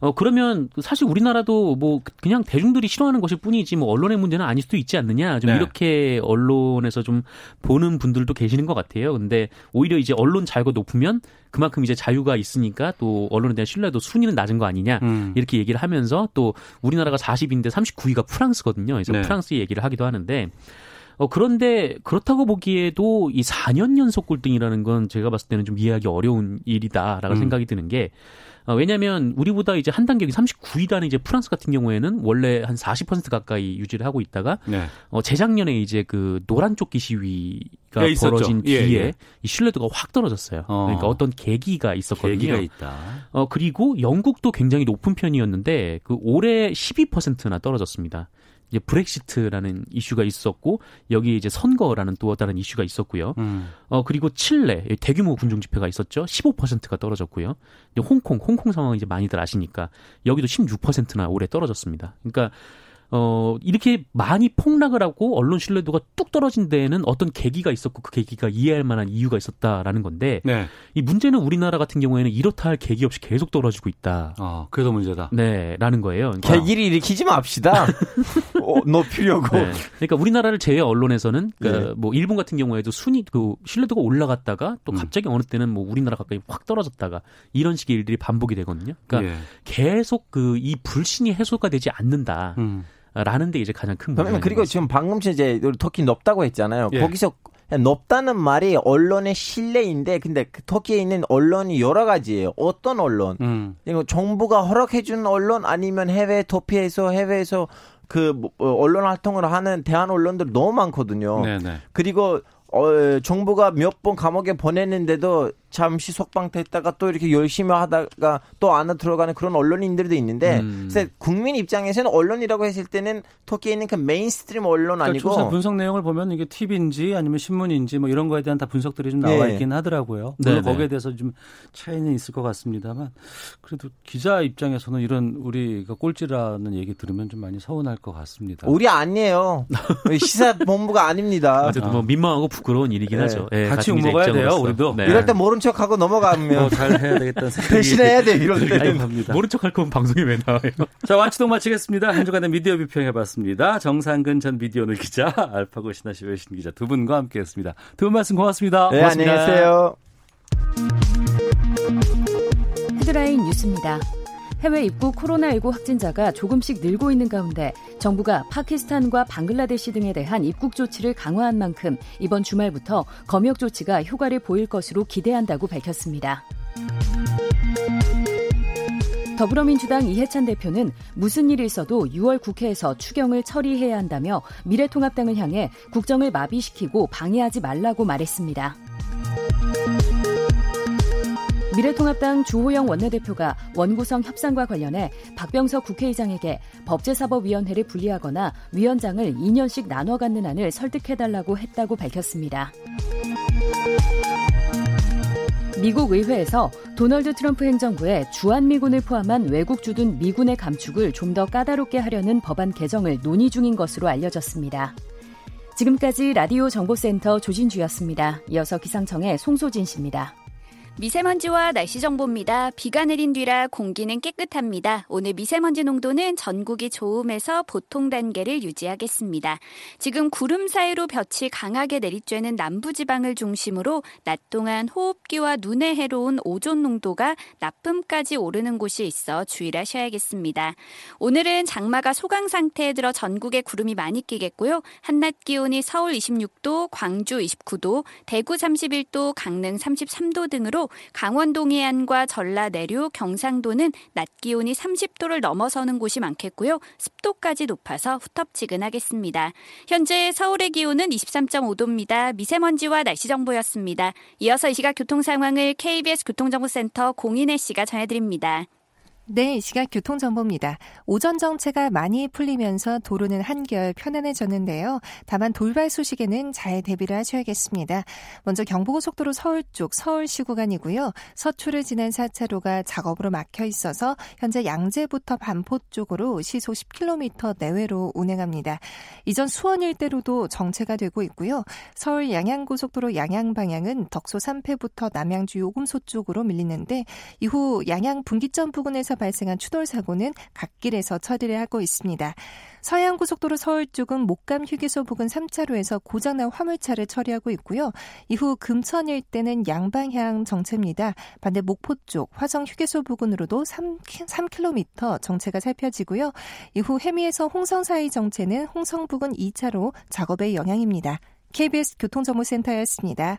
어, 그러면 사실 우리나라도 뭐 그냥 대중들이 싫어하는 것일 뿐이지 뭐 언론의 문제는 아닐 수도 있지 않느냐. 좀 네. 이렇게 언론에서 좀 보는 분들도 계시는 것 같아요. 근데 오히려 이제 언론 자유가 높으면 그만큼 이제 자유가 있으니까 또 언론에 대한 신뢰도 순위는 낮은 거 아니냐. 음. 이렇게 얘기를 하면서 또 우리나라가 40인데 39위가 프랑스거든요. 그래서 네. 프랑스 얘기를 하기도 하는데 어, 그런데 그렇다고 보기에도 이 4년 연속 꼴등이라는 건 제가 봤을 때는 좀 이해하기 어려운 일이다라고 음. 생각이 드는 게 어, 왜냐하면 우리보다 이제 한 단계 39위다는 이제 프랑스 같은 경우에는 원래 한 40% 가까이 유지를 하고 있다가 네. 어, 재작년에 이제 그 노란 조끼 시위가 예, 있었죠. 벌어진 예, 뒤에 예. 이 신뢰도가 확 떨어졌어요. 어. 그러니까 어떤 계기가 있었거든요. 계기가 있다. 어, 그리고 영국도 굉장히 높은 편이었는데, 그 올해 12%나 떨어졌습니다. 이제 브렉시트라는 이슈가 있었고, 여기 이제 선거라는 또 다른 이슈가 있었고요. 음. 어, 그리고 칠레, 대규모 군중 집회가 있었죠. 15%가 떨어졌고요. 이제 홍콩, 홍콩 상황 이제 많이들 아시니까, 여기도 16%나 올해 떨어졌습니다. 그러니까, 어, 이렇게 많이 폭락을 하고 언론 신뢰도가 뚝 떨어진 데에는 어떤 계기가 있었고 그 계기가 이해할 만한 이유가 있었다라는 건데 네. 이 문제는 우리나라 같은 경우에는 이렇다 할 계기 없이 계속 떨어지고 있다. 어, 그래도 문제다. 네, 라는 거예요. 그러니까, 계기를 일으키지 맙시다. 어, 높이려고. 네. 그러니까 우리나라를 제외 언론에서는 그 네. 뭐 일본 같은 경우에도 순위 그 신뢰도가 올라갔다가 또 음. 갑자기 어느 때는 뭐 우리나라 가까이 확 떨어졌다가 이런 식의 일들이 반복이 되거든요. 그러니까 예. 계속 그 이 불신이 해소가 되지 않는다. 음. 라는 데 이제 가장 큰 그러면 그리고 지금 방금 이제 터키 높다고 했잖아요. 예. 거기서 높다는 말이 언론의 신뢰인데 근데 그 터키에 있는 언론이 여러 가지예요. 어떤 언론? 음. 이거 정부가 허락해 준 언론 아니면 해외 도피해서 해외에서 그 뭐, 어, 언론 활동을 하는 대한 언론들 너무 많거든요. 네네. 그리고 어, 정부가 몇 번 감옥에 보냈는데도 잠시 석방됐다가 또 이렇게 열심히 하다가 또 안에 들어가는 그런 언론인들도 있는데 음. 그래서 국민 입장에서는 언론이라고 했을 때는 터키에 있는 그 mainstream 언론 그러니까 아니고 조사 분석 내용을 보면 이게 TV인지 아니면 신문인지 뭐 이런 거에 대한 다 분석들이 좀 나와 네. 있긴 하더라고요. 물론 네네. 거기에 대해서 좀 차이는 있을 것 같습니다만 그래도 기자 입장에서는 이런 우리가 꼴찌라는 얘기 들으면 좀 많이 서운할 것 같습니다. 우리 아니에요. 우리 시사 본부가 아닙니다. 어쨌든 뭐 민망하고 부끄러운 일이긴 네. 하죠. 예, 같이 욕먹어야 돼요, 입장으로서. 우리도. 네. 이럴 때 모른 척하고 넘어가면 뭐잘 해야 되겠다는 생각이 배신해야 돼 때. 들긴 합니다. 모른 척할 거면 방송에 왜 나와요? 자, 완치동 마치겠습니다. 한 주간의 미디어 비평 해봤습니다. 정상근 전 미디어 오늘 기자, 알파고 신하시 외신 기자 두 분과 함께했습니다. 두 분 말씀 고맙습니다. 네, 고맙습니다. 안녕히 계세요. 헤드라인 뉴스입니다. 해외 입국 코로나19 확진자가 조금씩 늘고 있는 가운데 정부가 파키스탄과 방글라데시 등에 대한 입국 조치를 강화한 만큼 이번 주말부터 검역 조치가 효과를 보일 것으로 기대한다고 밝혔습니다. 더불어민주당 이해찬 대표는 무슨 일이 있어도 6월 국회에서 추경을 처리해야 한다며 미래통합당을 향해 국정을 마비시키고 방해하지 말라고 말했습니다. 미래통합당 주호영 원내대표가 원구성 협상과 관련해 박병석 국회의장에게 법제사법위원회를 분리하거나 위원장을 2년씩 나눠 갖는 안을 설득해달라고 했다고 밝혔습니다. 미국 의회에서 도널드 트럼프 행정부의 주한미군을 포함한 외국 주둔 미군의 감축을 좀 더 까다롭게 하려는 법안 개정을 논의 중인 것으로 알려졌습니다. 지금까지 라디오 정보센터 조진주였습니다. 이어서 기상청의 송소진 씨입니다. 미세먼지와 날씨 정보입니다. 비가 내린 뒤라 공기는 깨끗합니다. 오늘 미세먼지 농도는 전국이 좋음에서 보통 단계를 유지하겠습니다. 지금 구름 사이로 볕이 강하게 내리쬐는 남부지방을 중심으로 낮 동안 호흡기와 눈에 해로운 오존 농도가 나쁨까지 오르는 곳이 있어 주의를 하셔야겠습니다. 오늘은 장마가 소강 상태에 들어 전국에 구름이 많이 끼겠고요. 한낮 기온이 서울 26도, 광주 29도, 대구 31도, 강릉 33도 등으로 강원도 해안과 전라 내륙, 경상도는 낮 기온이 30도를 넘어서는 곳이 많겠고요. 습도까지 높아서 후텁지근하겠습니다. 현재 서울의 기온은 23.5도입니다. 미세먼지와 날씨 정보였습니다. 이어서 이 시각 교통 상황을 KBS 교통정보센터 공인혜 씨가 전해드립니다. 네, 시각 교통정보입니다. 오전 정체가 많이 풀리면서 도로는 한결 편안해졌는데요. 다만 돌발 소식에는 잘 대비를 하셔야겠습니다. 먼저 경부고속도로 서울 쪽 서울시 구간이고요. 서초를 지난 4차로가 작업으로 막혀 있어서 현재 양재부터 반포 쪽으로 시속 10km 내외로 운행합니다. 이전 수원 일대로도 정체가 되고 있고요. 서울 양양고속도로 양양 방향은 덕소 3패부터 남양주 요금소 쪽으로 밀리는데 이후 양양 분기점 부근에서 발생한 추돌 사고는 갓길에서 처리를 하고 있습니다. 서해안고속도로 서울 쪽은 목감 휴게소 부근 3차로에서 고장난 화물차를 처리하고 있고요. 이후 금천 일대는 양방향 정체입니다. 반대 목포 쪽 화성 휴게소 부근으로도 3, 3km 정체가 살펴지고요. 이후 해미에서 홍성 사이 정체는 홍성 부근 2차로 작업의 영향입니다. KBS 교통정보센터였습니다.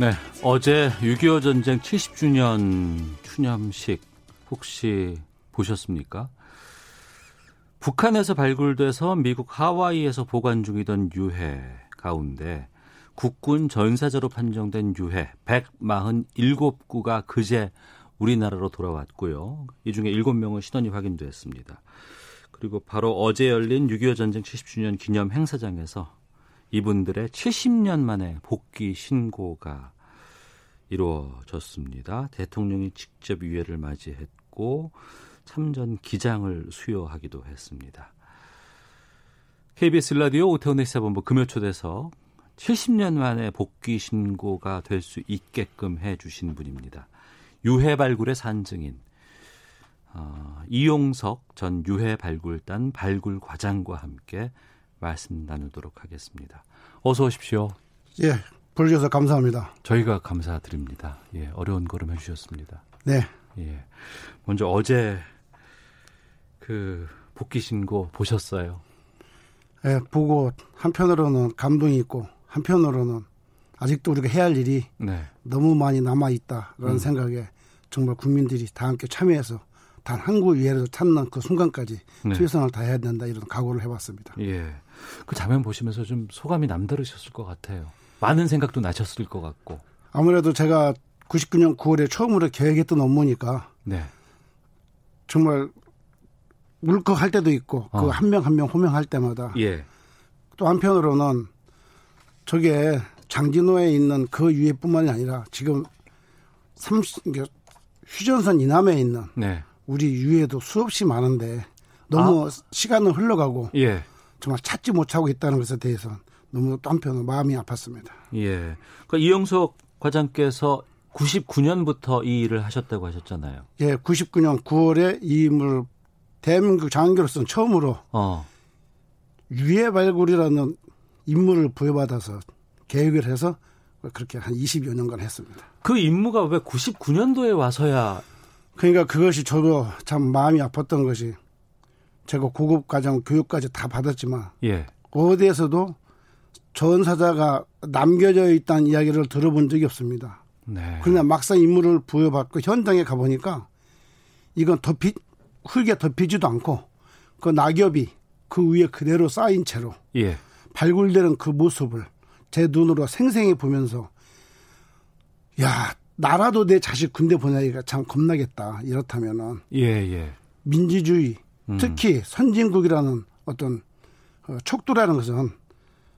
네, 어제 6.25 전쟁 70주년 추념식 혹시 보셨습니까? 북한에서 발굴돼서 미국 하와이에서 보관 중이던 유해 가운데 국군 전사자로 판정된 유해 147구가 그제 우리나라로 돌아왔고요. 이 중에 7명의 신원이 확인됐습니다. 그리고 바로 어제 열린 6.25 전쟁 70주년 기념 행사장에서 이분들의 70년 만에 복귀 신고가 이루어졌습니다. 대통령이 직접 유해를 맞이했고 참전 기장을 수여하기도 했습니다. KBS 라디오 오태훈의 시사본부 금요초대석 70년 만에 복귀 신고가 될 수 있게끔 해주신 분입니다. 유해 발굴의 산증인 어, 이용석 전 유해 발굴단 발굴 과장과 함께 말씀 나누도록 하겠습니다. 어서 오십시오. 예, 불러주셔서 감사합니다. 저희가 감사드립니다. 예, 어려운 걸음 해주셨습니다. 네. 예. 먼저 어제 그 복귀 신고 보셨어요? 예, 보고 한편으로는 감동이 있고 한편으로는 아직도 우리가 해야 할 일이 네. 너무 많이 남아 있다라는 음. 생각에 정말 국민들이 다 함께 참여해서 단 한구 위해라도 찾는 그 순간까지 네. 최선을 다해야 된다 이런 각오를 해봤습니다. 예. 그 장면 보시면서 좀 소감이 남다르셨을 것 같아요. 많은 생각도 나셨을 것 같고. 아무래도 제가 99년 9월에 처음으로 계획했던 업무니까 네. 정말 울컥할 때도 있고 어. 그한 명 한 명 호명할 때마다 예. 또 한편으로는 저게 장진호에 있는 그 유해뿐만이 아니라 지금 30, 이게 휴전선 이남에 있는 네. 우리 유해도 수없이 많은데 너무 아. 시간은 흘러가고 예. 정말 찾지 못하고 있다는 것에 대해서 너무 또 한편으로 마음이 아팠습니다. 예. 그러니까 이영석 과장께서 99년부터 이 일을 하셨다고 하셨잖아요. 예, 99년 9월에 이 인물 대한민국 장교로서는 처음으로 어. 유해 발굴이라는 임무를 부여받아서 계획을 해서 그렇게 한 20여 년간 했습니다. 그 임무가 왜 99년도에 와서야 그러니까 그것이 저도 참 마음이 아팠던 것이 제가 고급 과정 교육까지 다 받았지만 예. 어디에서도 전사자가 남겨져 있다는 이야기를 들어본 적이 없습니다. 네. 그러나 막상 임무를 부여받고 현장에 가보니까 이건 덮이, 흙에 덮이지도 않고 그 낙엽이 그 위에 그대로 쌓인 채로 예. 발굴되는 그 모습을 제 눈으로 생생히 보면서 야 나라도 내 자식 군대 보내기가 참 겁나겠다 이렇다면은 예, 예. 민주주의 음. 특히 선진국이라는 어떤 어, 척도라는 것은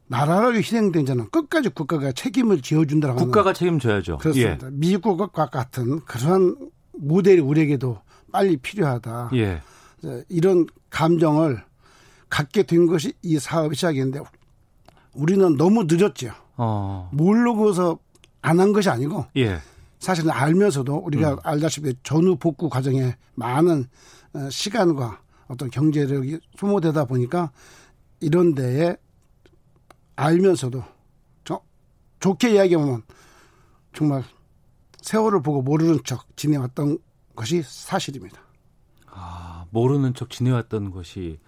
나라를 희생된 자는 끝까지 국가가 책임을 지어준다라고 하는 국가가 책임져야죠. 그렇습니다. 미국과 같은 그러한 모델이 우리에게도 빨리 필요하다. 예. 예. 이런 감정을 갖게 된 것이 이 사업 시작인데 우리는 너무 늦었죠. 어. 모르고서 안 한 것이 아니고 예. 사실은 알면서도 우리가 알다시피 전후 복구 과정에 많은 어, 시간과 어떤 경제력이 소모되다 보니까 이런 데에 알면서도 저, 좋게 이야기하면 정말 세월을 보고 모르는 척 지내왔던 것이 사실입니다. 아, 모르는 척 지내왔던 것이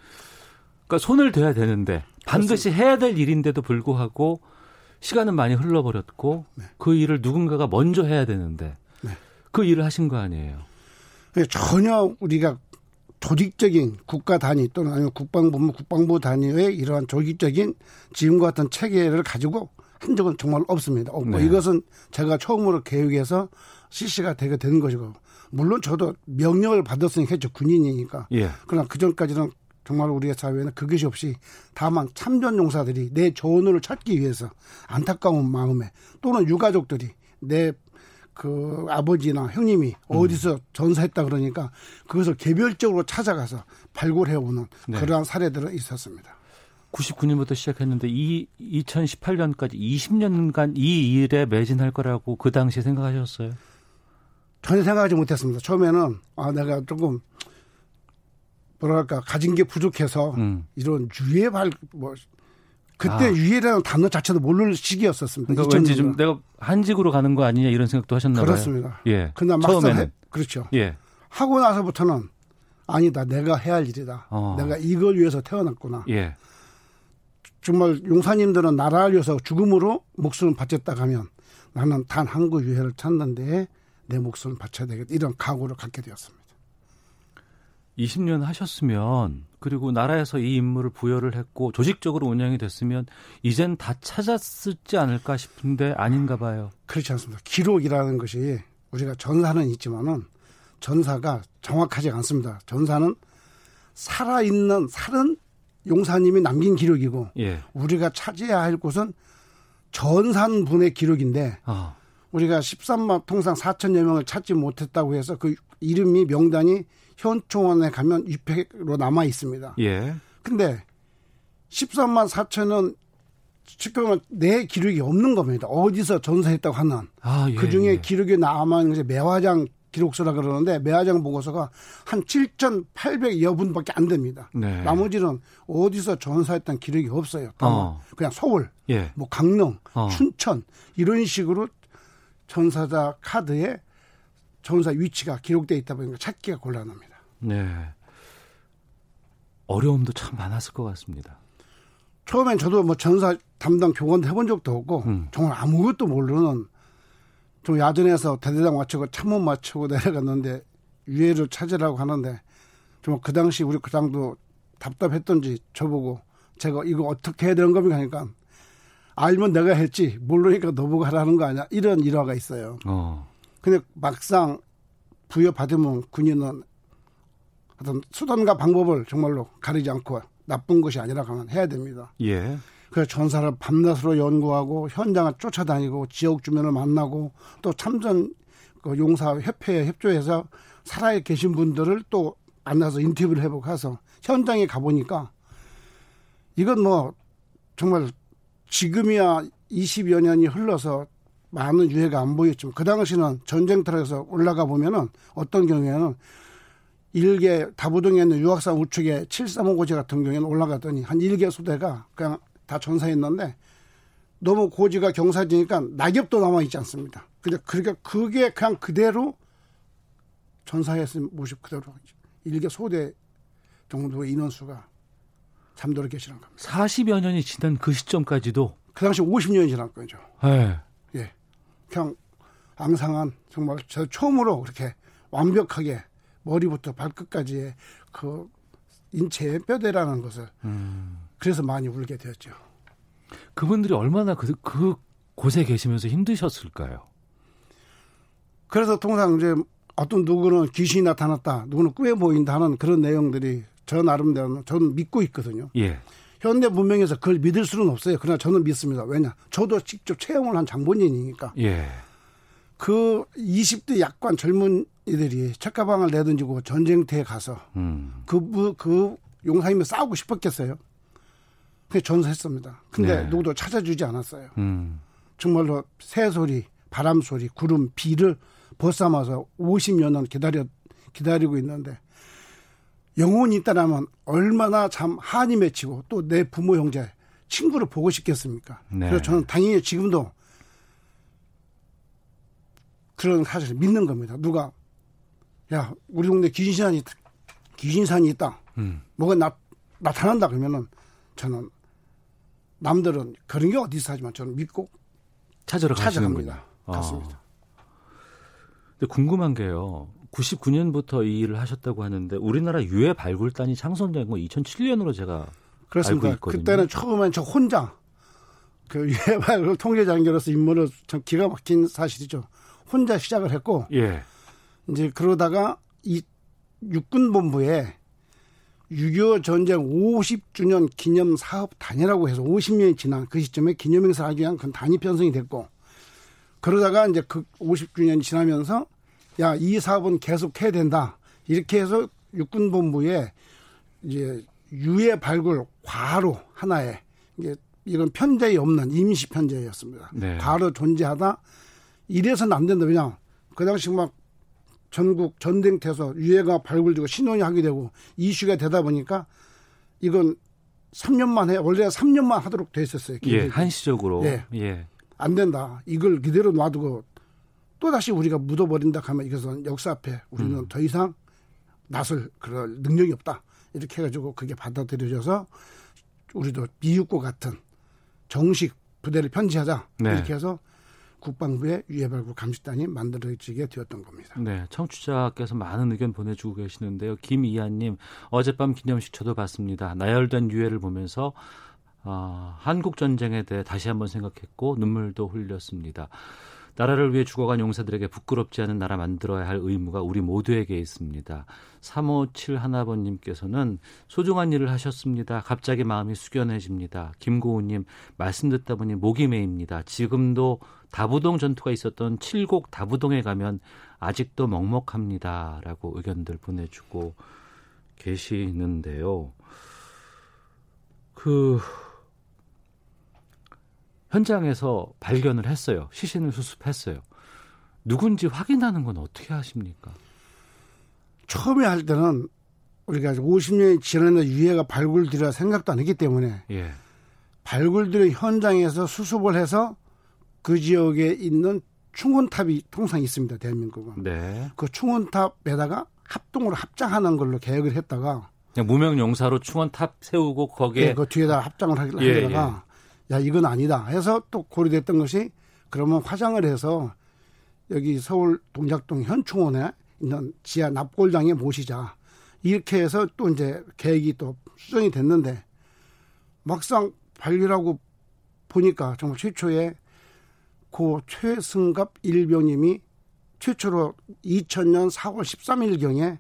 그러니까 손을 대야 되는데 반드시 해야 될 일인데도 불구하고 시간은 많이 흘러버렸고 네. 그 일을 누군가가 먼저 해야 되는데 네. 그 일을 하신 거 아니에요. 전혀 우리가 조직적인 국가 단위 또는 아니면 국방부 국방부 단위의 이러한 조직적인 지금과 같은 체계를 가지고 한 적은 정말 없습니다. 없고 네. 이것은 제가 처음으로 계획해서 실시가 되게 된 것이고 물론 저도 명령을 받았으니까 했죠 군인이니까 예. 그러나 그 전까지는 정말 우리의 사회는 그것이 없이 다만 참전 용사들이 내 조언을 찾기 위해서 안타까운 마음에 또는 유가족들이 내 그 아버지나 형님이 음. 어디서 전사했다 그러니까 그것을 개별적으로 찾아가서 발굴해오는 네. 그러한 사례들은 있었습니다. 99년부터 시작했는데 이 2018년까지 20년간 이 일에 매진할 거라고 그 당시에 생각하셨어요? 전혀 생각하지 못했습니다. 처음에는 아 내가 조금 뭐랄까 가진 게 부족해서 음. 이런 유해 발뭐 그때 아. 유해라는 단어 자체도 모를 시기였었습니다. 그러니까 왠지 2000년도. 좀 내가 한직으로 가는 거 아니냐 이런 생각도 하셨나 봐요. 그렇습니다. 예. 그러나 막상 처음에는 해, 그렇죠. 예. 하고 나서부터는 아니다. 내가 해야 할 일이다. 어. 내가 이걸 위해서 태어났구나. 예. 정말 용사님들은 나라를 위해서 죽음으로 목숨을 바쳤다 가면 나는 단한구 유해를 찾는데 내 목숨을 바쳐야 되겠다. 이런 각오를 갖게 되었습니다. 20년 하셨으면 그리고 나라에서 이 임무를 부여를 했고 조직적으로 운영이 됐으면 이젠 다 찾았을지 않을까 싶은데 아닌가 봐요. 그렇지 않습니다. 기록이라는 것이 우리가 전사는 있지만은 전사가 정확하지 않습니다. 전사는 살아있는 살은 용사님이 남긴 기록이고 예. 우리가 찾아야 할 곳은 전산분의 기록인데 아, 우리가 13만 통상 4천여 명을 찾지 못했다고 해서 그 이름이 명단이 현충원에 가면 위패로 남아 있습니다. 예. 근데 13만 4천은 지금은 내 기록이 없는 겁니다. 어디서 전사했다고 하는 아, 예. 그 중에 예. 기록이 남아 있는 것이 매화장 기록서라 그러는데 매화장 보고서가 한 7,800여 분밖에 안 됩니다. 네. 나머지는 어디서 전사했던 기록이 없어요. 다만 어. 그냥 서울, 예. 뭐 강릉, 어. 춘천 이런 식으로 전사자 카드에 전사 위치가 기록되어 있다 보니까 찾기가 곤란합니다. 네. 어려움도 참 많았을 것 같습니다. 처음엔 저도 뭐 전사 담당 교관도 해본 적도 없고 음. 정말 아무것도 모르는 좀 야전에서 대대장 맞추고 참모 맞추고 내려갔는데 유해를 찾으라고 하는데 좀 그 당시 우리 과장도 답답했던지 저보고 제가 이거 어떻게 해야 되는 겁니까 하니까 알면 내가 했지 모르니까 너보고 하라는 거 아니야 이런 일화가 있어요. 어. 근데 막상 부여받으면 군인은 어떤 수단과 방법을 정말로 가리지 않고 나쁜 것이 아니라 가면 해야 됩니다. 예. 그래서 전사를 밤낮으로 연구하고 현장을 쫓아다니고 지역 주민을 만나고 또 참전 그 용사 협회에 협조해서 살아 계신 분들을 또 만나서 인터뷰를 해보고 해서 현장에 가보니까 이건 뭐 정말 지금이야 20여 년이 흘러서 많은 유해가 안 보였지만 그 당시는 전쟁터에서 올라가 보면은 어떤 경우에는 일개 다부동에 있는 유학산 우측에 735고지 같은 경우에는 올라가더니 한 일개 소대가 그냥 다 전사했는데 너무 고지가 경사지니까 낙엽도 남아 있지 않습니다. 근데 그러니까 그게 그냥 그대로 전사했은 모습 그대로 일개 소대 정도의 인원수가 잠들어 계시는 겁니다. 40여 년이 지난 그 시점까지도 그 당시 50년이 지난 거죠. 네. 예. 그냥 앙상한 정말 저 처음으로 그렇게 완벽하게 머리부터 발끝까지의 그 인체의 뼈대라는 것을 음. 그래서 많이 울게 되었죠. 그분들이 얼마나 그, 그 곳에 계시면서 힘드셨을까요? 그래서 통상 이제 어떤 누구는 귀신이 나타났다, 누구는 꾸에 보인다 하는 그런 내용들이 저 나름대로 저는 믿고 있거든요. 예. 현대 문명에서 그걸 믿을 수는 없어요. 그러나 저는 믿습니다. 왜냐? 저도 직접 체험을 한 장본인이니까. 예. 그 20대 약관 젊은 이들이 책가방을 내던지고 전쟁터에 가서 음. 그, 그 용사님이 싸우고 싶었겠어요. 그게 전사했습니다. 근데 네. 누구도 찾아주지 않았어요. 음. 정말로 새 소리, 바람 소리, 구름, 비를 벗삼아서 50여 년 기다려, 기다리고 있는데 영혼이 있다라면 얼마나 참 한이 맺히고 또 내 부모, 형제, 친구를 보고 싶겠습니까? 네. 그래서 저는 당연히 지금도 그런 사실을 믿는 겁니다. 누가, 야, 우리 동네 귀신산이, 귀신산이 있다. 음. 뭐가 나, 나타난다 그러면은 저는 남들은 그런 게 어디 있어 하지만 저는 믿고 찾으러 가시는군요. 찾아갑니다. 갔습니다. 근데 궁금한 게요. 99년부터 이 일을 하셨다고 하는데 우리나라 유해 발굴단이 창설된 건 2007년으로 제가 그렇습니다. 알고 있거든요. 그때는 처음엔 저 혼자 그 유해 발굴 통계장교로서 임무를 참 기가 막힌 사실이죠. 혼자 시작을 했고 예. 이제 그러다가 이 육군본부에 6.25 전쟁 50주년 기념 사업 단위라고 해서 50년이 지난 그 시점에 기념행사를 하기 위한 그 단위 편성이 됐고 그러다가 이제 그 50주년이 지나면서 야, 이 사업은 계속 해야 된다. 이렇게 해서 육군본부에 이제 유해 발굴 과로 하나에 이게 이건 편제이 없는 임시 편제였습니다. 네. 과로 존재하다 이래서는 안 된다. 왜냐 그 당시 막 전국 전쟁터에서 유해가 발굴되고 신원이 하게 되고 이슈가 되다 보니까 이건 3년만 해 원래 3년만 하도록 돼 있었어요. 예. 한시적으로. 예. 예. 안 된다. 이걸 그대로 놔두고 또 다시 우리가 묻어버린다 하면 이것은 역사 앞에 우리는 음. 더 이상 나설 그럴 능력이 없다. 이렇게 해가지고 그게 받아들여져서 우리도 미국과 같은 정식 부대를 편지하자 네. 이렇게 해서 국방부의 유해발굴 감식단이 만들어지게 되었던 겁니다. 네, 청취자께서 많은 의견 보내주고 계시는데요. 김이하님, 어젯밤 기념식 저도 봤습니다. 나열된 유해를 보면서 아, 한국 전쟁에 대해 다시 한번 생각했고 눈물도 흘렸습니다. 나라를 위해 죽어간 용사들에게 부끄럽지 않은 나라 만들어야 할 의무가 우리 모두에게 있습니다. 357 하나번님께서는 소중한 일을 하셨습니다. 갑자기 마음이 숙연해집니다. 김고우님 말씀 듣다 보니 목이 메입니다. 지금도 다부동 전투가 있었던 칠곡 다부동에 가면 아직도 먹먹합니다라고 의견들 보내주고 계시는데요. 그 현장에서 발견을 했어요. 시신을 수습했어요. 누군지 확인하는 건 어떻게 하십니까? 처음에 할 때는 우리가 50년이 지났는데 유해가 발굴되려 생각도 안 했기 때문에 예. 발굴들의 현장에서 수습을 해서 그 지역에 있는 충원탑이 통상 있습니다. 대한민국은. 네. 그 충원탑에다가 합동으로 합장하는 걸로 계획을 했다가 그냥 무명 용사로 충원탑 세우고 거기에 예, 그 뒤에다 합장을 하려- 예, 하다가 야 이건 아니다 해서 또 고려됐던 것이 그러면 화장을 해서 여기 서울 동작동 현충원에 있는 지하 납골장에 모시자 이렇게 해서 또 이제 계획이 또 수정이 됐는데 막상 발굴하고 보니까 정말 최초에 고 최승갑 일병님이 최초로 2000년 4월 13일경에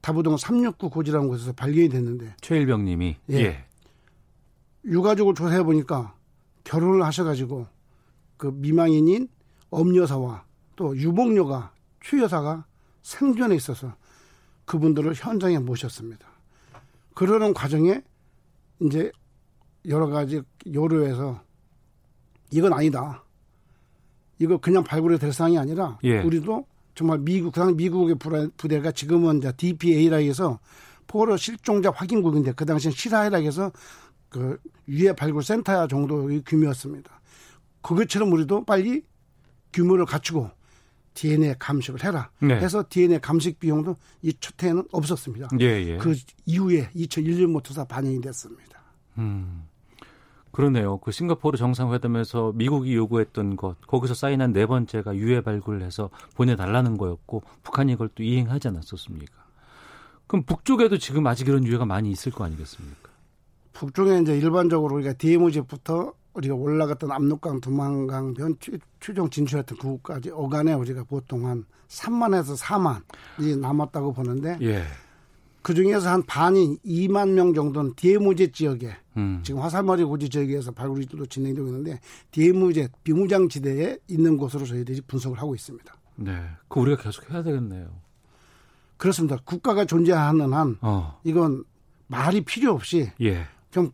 다부동 369 고지라는 곳에서 발견이 됐는데 최일병님이 예. 예. 유가족을 조사해 보니까 결혼을 하셔가지고 그 미망인인 엄여사와 또 유복녀가 휴 여사가 생존에 있어서 그분들을 현장에 모셨습니다. 그러는 과정에 이제 여러 가지 요로에서 이건 아니다. 이거 그냥 발굴이 될 상황이 아니라 예. 우리도 정말 미국 그당 미국의 부라- 부대가 지금은 이제 DPA라 해서 포로 실종자 확인국인데 그 당시엔 시라이라 해서 그 유해 발굴 센터 정도의 규모였습니다. 그것처럼 우리도 빨리 규모를 갖추고 DNA 감식을 해라. 네. 해서 DNA 감식 비용도 이첫 해에는 없었습니다. 예, 예. 그 이후에 2001년부터 반영이 됐습니다. 음. 그러네요. 그 싱가포르 정상회담에서 미국이 요구했던 것, 거기서 사인한 네 번째가 유해 발굴을 해서 보내달라는 거였고, 북한이 이걸 또 이행하지 않았었습니까? 그럼 북쪽에도 지금 아직 이런 유해가 많이 있을 거 아니겠습니까? 북쪽에 이제 일반적으로 우리가 DMZ부터 우리가 올라갔던 압록강, 두만강, 변 추- 추종 진출했던 그곳까지 어간에 우리가 보통 한 3만에서 4만이 남았다고 보는데 예. 그 중에서 한 반이 2만 명 정도는 DMZ 지역에 음. 지금 화살머리 고지 지역에서 발굴이 또 진행되고 있는데 DMZ 비무장 지대에 있는 곳으로 저희들이 분석을 하고 있습니다. 네. 그 우리가 계속 해야 되겠네요. 그렇습니다. 국가가 존재하는 한 어. 이건 말이 필요 없이 예. 좀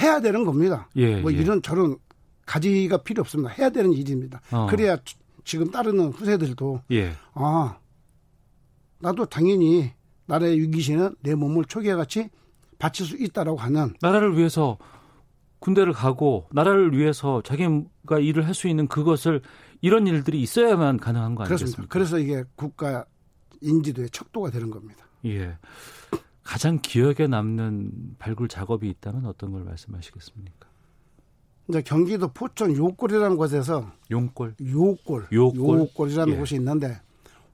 해야 되는 겁니다. 예. 뭐 예. 이런 저런 가지가 필요 없습니다. 해야 되는 일입니다. 어. 그래야 지- 지금 따르는 후세들도 예. 아 나도 당연히 나라의 위기시는 내 몸을 초기같이 바칠 수 있다라고 하는 나라를 위해서 군대를 가고 나라를 위해서 자기가 일을 할 수 있는 그것을 이런 일들이 있어야만 가능한 거 그렇습니다. 아니겠습니까? 그래서 이게 국가 인지도의 척도가 되는 겁니다. 예. 가장 기억에 남는 발굴 작업이 있다면 어떤 걸 말씀하시겠습니까? 이제 경기도 포천 요골이라는 곳에서 용골. 요골, 요골? 이라는 예. 곳이 있는데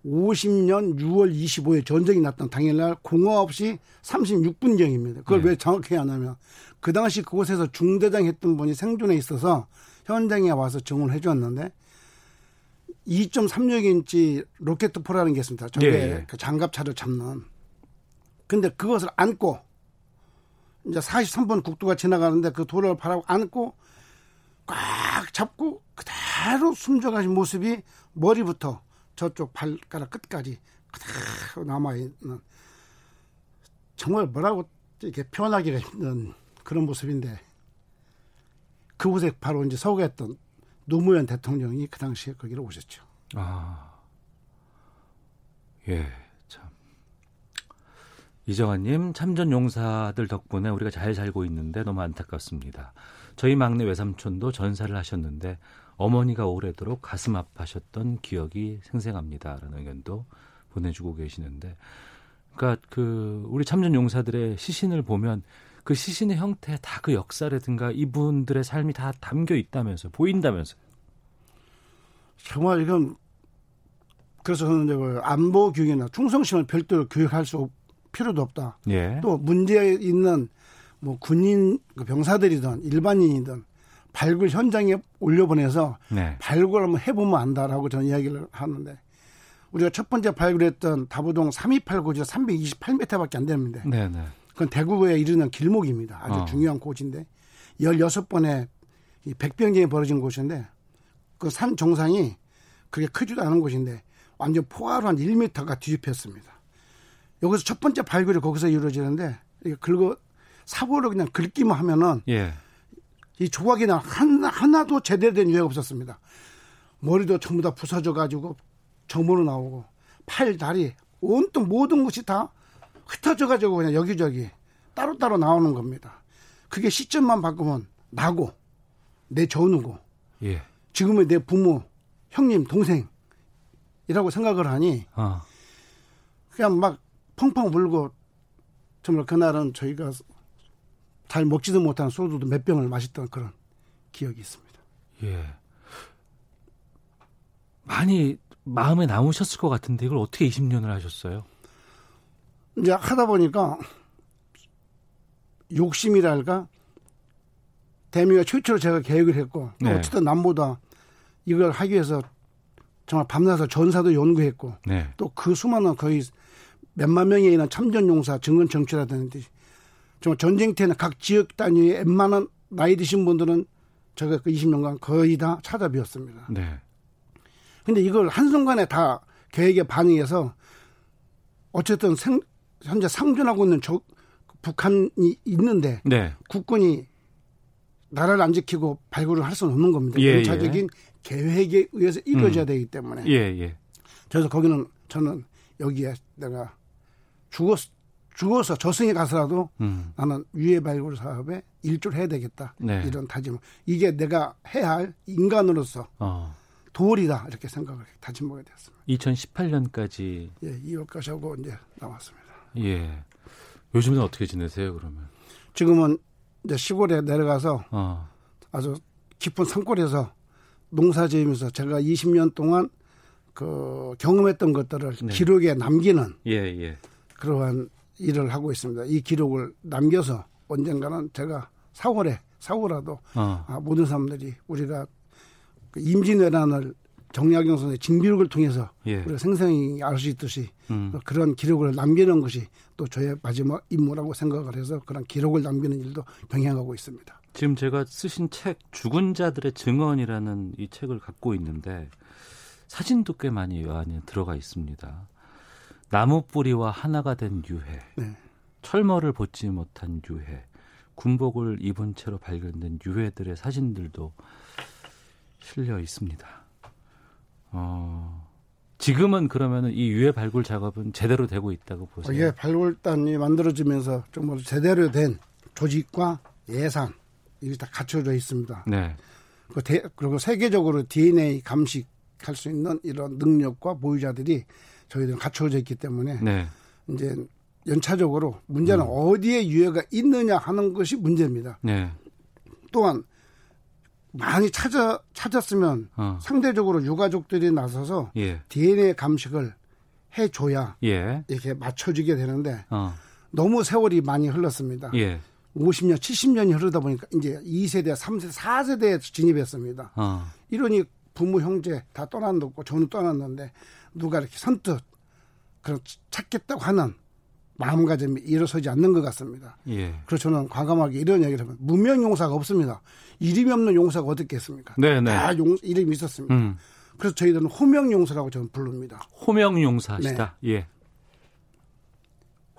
50년 6월 25일 전쟁이 났던 당일날 공허 없이 36분경입니다. 그걸 예. 왜 정확히 하냐면 그 당시 그곳에서 중대장 했던 분이 생존에 있어서 현장에 와서 증언을 해주었는데 2.36인치 로켓포라는 게 있습니다. 저게 예, 예. 그 장갑차를 잡는. 근데 그것을 안고 이제 43분 국도가 지나가는데 그 도로를 바라고 안고 꽉 잡고 그대로 숨져가신 모습이 머리부터 저쪽 발가락 끝까지 그대로 남아있는 정말 뭐라고 이렇게 표현하기가 힘든 그런 모습인데 그곳에 바로 이제 서거했던 노무현 대통령이 그 당시에 거기로 오셨죠. 아. 예, 참. 이정환님, 참전 용사들 덕분에 우리가 잘 살고 있는데 너무 안타깝습니다. 저희 막내 외삼촌도 전사를 하셨는데 어머니가 오래도록 가슴 아파하셨던 기억이 생생합니다. 라는 의견도 보내주고 계시는데. 그러니까 그, 우리 참전 용사들의 시신을 보면 그 시신의 형태 다 그 역사라든가 이분들의 삶이 다 담겨 있다면서, 보인다면서. 정말 이건 그래서 저는 이제 그 안보 교육이나 충성심을 별도로 교육할 수 없- 필요도 없다. 예. 또 문제 있는 뭐 군인 그 병사들이든 일반인이든 발굴 현장에 올려보내서 네. 발굴 한번 해보면 안다라고 저는 이야기를 하는데 우리가 첫 번째 발굴했던 다부동 328 고지가 328m밖에 안 됩니다. 네네. 그건 대구에 이르는 길목입니다. 아주 어. 중요한 곳인데 16번의 이 백병전이 벌어진 곳인데 그 산 정상이 그게 크지도 않은 곳인데 완전 포화로 한 1m가 뒤집혔습니다. 여기서 첫 번째 발굴이 거기서 이루어지는데 긁어 사고를 그냥 긁기만 하면은 예. 이 조각이나 하나, 하나도 제대로 된 유해가 없었습니다. 머리도 전부 다 부서져 가지고 점으로 나오고 팔, 다리 온통 모든 것이 다 흩어져 가지고 그냥 여기저기 따로따로 나오는 겁니다. 그게 시점만 바꾸면 나고 내 전우고 예. 지금의 내 부모, 형님, 동생이라고 생각을 하니 어. 그냥 막 펑펑 울고 정말 그날은 저희가 잘 먹지도 못한 소주도 몇 병을 마셨던 그런 기억이 있습니다. 예. 많이 마음에 남으셨을 것 같은데 이걸 어떻게 20년을 하셨어요? 이제 하다 보니까 욕심이랄까 대미가 최초로 제가 계획을 했고 또 네. 어쨌든 남보다 이걸 하기 위해서 정말 밤낮을 전사도 연구했고 네. 또그 수많은 거의 몇만 명에 있는 참전용사 증언 정치라든지 정말 전쟁터에는 각 지역 단위의 웬만한 나이 드신 분들은 제가 그 20년간 거의 다 찾아뵈었습니다. 네. 근데 이걸 한순간에 다 계획에 반응해서 어쨌든 생, 현재 상존하고 있는 저, 북한이 있는데 네. 국군이 나라를 안 지키고 발굴을 할 수는 없는 겁니다. 예, 연차적인 계획에 의해서 이루어져야 되기 때문에. 예, 예. 그래서 거기는 저는 여기에 내가 죽었, 죽어서 저승에 가서라도 음. 나는 유해 발굴 사업에 일조를 해야 되겠다. 네. 이런 다짐. 이게 내가 해야 할 인간으로서 어. 도리다. 이렇게 생각을 다짐하게 됐습니다. 2018년까지 예, 2월까지 하고 이제 나왔습니다. 예. 요즘은 어떻게 지내세요, 그러면? 지금은 이제 시골에 내려가서 어. 아주 깊은 산골에서 농사 지으면서 제가 20년 동안 그 경험했던 것들을 네. 기록에 남기는 예, 예. 그러한 일을 하고 있습니다. 이 기록을 남겨서 언젠가는 제가 4월에 4월라도 어. 아, 모든 사람들이 우리가 그 임진왜란을 정약용 선생의 징비록을 통해서 예. 우리가 생생히 알 수 있듯이 음. 그런 기록을 남기는 것이 또 저의 마지막 임무라고 생각을 해서 그런 기록을 남기는 일도 병행하고 있습니다. 지금 제가 쓰신 책 죽은 자들의 증언이라는 이 책을 갖고 있는데 사진도 꽤 많이 이 안에 들어가 있습니다. 나무 뿌리와 하나가 된 유해, 네. 철머를 벗지 못한 유해, 군복을 입은 채로 발견된 유해들의 사진들도 실려 있습니다. 어, 지금은 그러면은 이 유해 발굴 작업은 제대로 되고 있다고 보세요. 이게 발굴단이 만들어지면서 정말 제대로 된 조직과 예산 이게 다 갖춰져 있습니다. 네. 그 대- 그리고 세계적으로 DNA 감식할 수 있는 이런 능력과 보유자들이 저희들은 갖춰져 있기 때문에 네. 이제 연차적으로 문제는 어디에 유해가 있느냐 하는 것이 문제입니다. 네. 또한 많이 찾아 찾았으면 어. 상대적으로 유가족들이 나서서 예. DNA 감식을 해줘야 예. 이렇게 맞춰지게 되는데 어. 너무 세월이 많이 흘렀습니다. 예. 50년, 70년이 흐르다 보니까 이제 2세대, 3세대, 4세대에 진입했습니다. 어. 이러니 부모, 형제 다 떠났고 저는 떠났는데 누가 이렇게 선뜻 그런 찾겠다고 하는 마음가짐이 일어서지 않는 것 같습니다. 예. 그래서 저는 과감하게 이런 얘기를 하면 무명 용사가 없습니다. 이름이 없는 용사가 어떻겠습니까? 네, 네. 다 용, 이름이 있었습니다. 음. 그래서 저희들은 호명 용사라고 저는 부릅니다. 호명 용사시다. 예.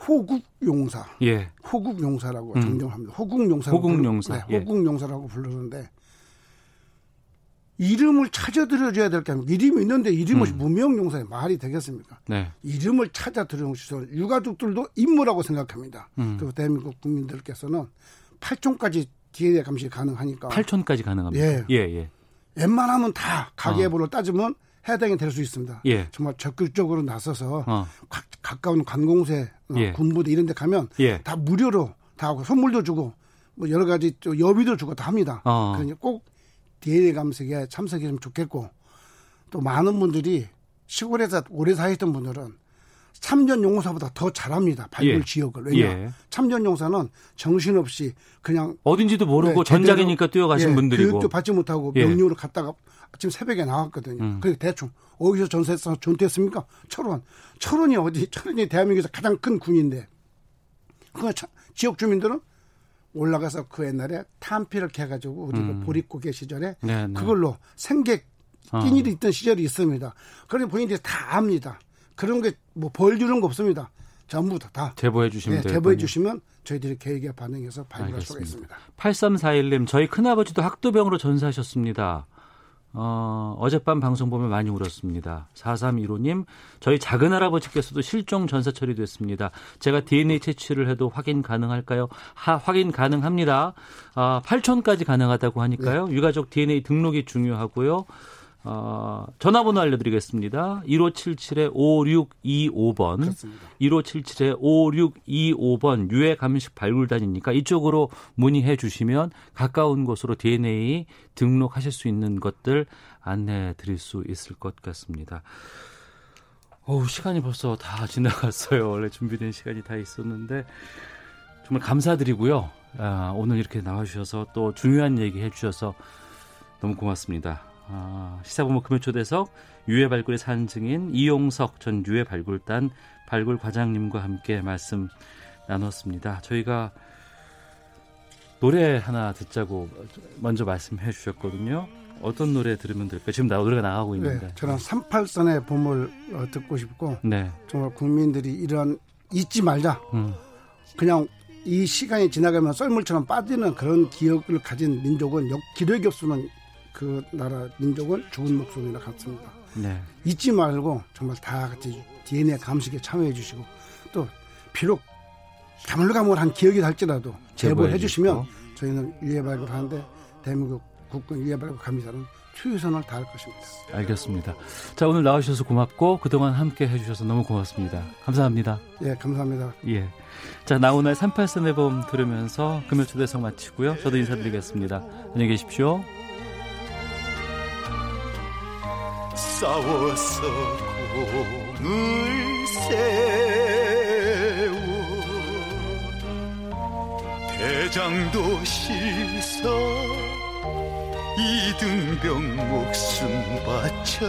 호국 용사. 예. 호국 용사라고 음. 정정합니다. 호국 용사라고 호국 용사, 네, 예. 호국 용사라고 부르는데 이름을 찾아들여줘야 될 게 아니고 이름이 있는데 이름을 음. 무명 용사의 말이 되겠습니까? 네. 이름을 시설 유가족들도 인물라고 생각합니다. 음. 그리고 대한민국 국민들께서는 8촌까지 DNA 감식이 가능하니까 8촌까지 가능합니다. 예. 예, 예. 웬만하면 다 가계부로 따지면 해당이 될 수 있습니다. 예. 정말 적극적으로 나서서 어. 가, 가까운 관공세, 어, 예. 군부대 이런 데 가면 예. 다 무료로 다 하고 선물도 주고 뭐 여러 가지 또 여비도 주고 다 합니다. 어. 그러니 꼭 DNA 감색에 참석했으면 좋겠고 또 많은 분들이 시골에서 오래 사셨던 분들은 참전 용사보다 더 잘합니다. 발굴 예. 지역을. 왜냐? 예. 참전 용사는 정신없이 그냥 어딘지도 모르고 네, 전작이니까 뛰어가신 예, 분들이고. 교육도 받지 못하고 예. 명령으로 갔다가 아침 새벽에 나왔거든요. 음. 그게 대충 어디서 전세서 전투했습니까? 철원. 철원이 어디? 철원이 대한민국에서 가장 큰 군인데 그 차- 지역 주민들은 올라가서 그 옛날에 탄피를 캐가지고 우리 음. 그 보릿고개 시절에 네, 네. 그걸로 어. 끼니를 있던 시절이 있습니다. 그러니 본인들이 다 압니다. 그런 게 뭐 벌 주는 거 없습니다. 전부 다. 다. 제보해 주시면 네. 제보해 주시면 저희들이 계획에 반영해서 발굴할 수가. 있습니다. 8341님, 저희 큰아버지도 학도병으로 전사하셨습니다. 어, 어젯밤 방송 보면 많이 울었습니다. 4315님, 저희 작은 할아버지께서도 실종 전사 처리됐습니다. 제가 DNA 채취를 해도 확인 가능할까요? 하, 확인 가능합니다. 아, 8촌까지 가능하다고 하니까요. 네. 유가족 DNA 등록이 중요하고요. 어, 전화번호 알려드리겠습니다. 1577-5625번. 그렇습니다. 1577-5625번 유해 감식 발굴단이니까 이쪽으로 문의해 주시면 가까운 곳으로 DNA 등록하실 수 있는 것들 안내해 드릴 수 있을 것 같습니다. 어우, 시간이 벌써 다 지나갔어요. 원래 준비된 시간이 다 있었는데 정말 감사드리고요. 아, 오늘 이렇게 나와주셔서 또 중요한 얘기 해주셔서 너무 고맙습니다. 아, 시사본부 금요초대석 유해 발굴의 산증인 이용석 전 유해 발굴단 발굴 과장님과 함께 말씀 나눴습니다. 저희가 노래 하나 듣자고 먼저 말씀해 주셨거든요. 어떤 노래 들으면 될까요? 지금 나 노래가 나가고 있는데. 네, 저는 38선의 봄을 어, 듣고 싶고 네. 정말 국민들이 이런 잊지 말자. 음. 그냥 이 시간이 지나가면 썰물처럼 빠지는 그런 기억을 가진 민족은 역, 기력이 없으면 그 나라 민족은 죽은 목숨이라 같습니다. 네. 잊지 말고 정말 다 같이 DNA 감식에 참여해 주시고 또 비록 가물가물한 기억이 할지라도 제보해 제보해 주시면 저희는 유해 발굴 하는데 대한민국 국군 유해 발굴 감시사는 최선을 다할 것입니다. 알겠습니다. 자, 오늘 나와주셔서 고맙고 그동안 함께 해주셔서 너무 고맙습니다. 감사합니다. 예, 감사합니다. 예. 자, 나오늘 38선의 봄 들으면서 금요 초대석 마치고요. 저도 인사드리겠습니다. 안녕히 계십시오. 싸워서 공을 세워 대장도 실서 이등병 목숨 바쳐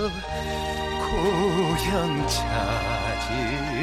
고향 찾으리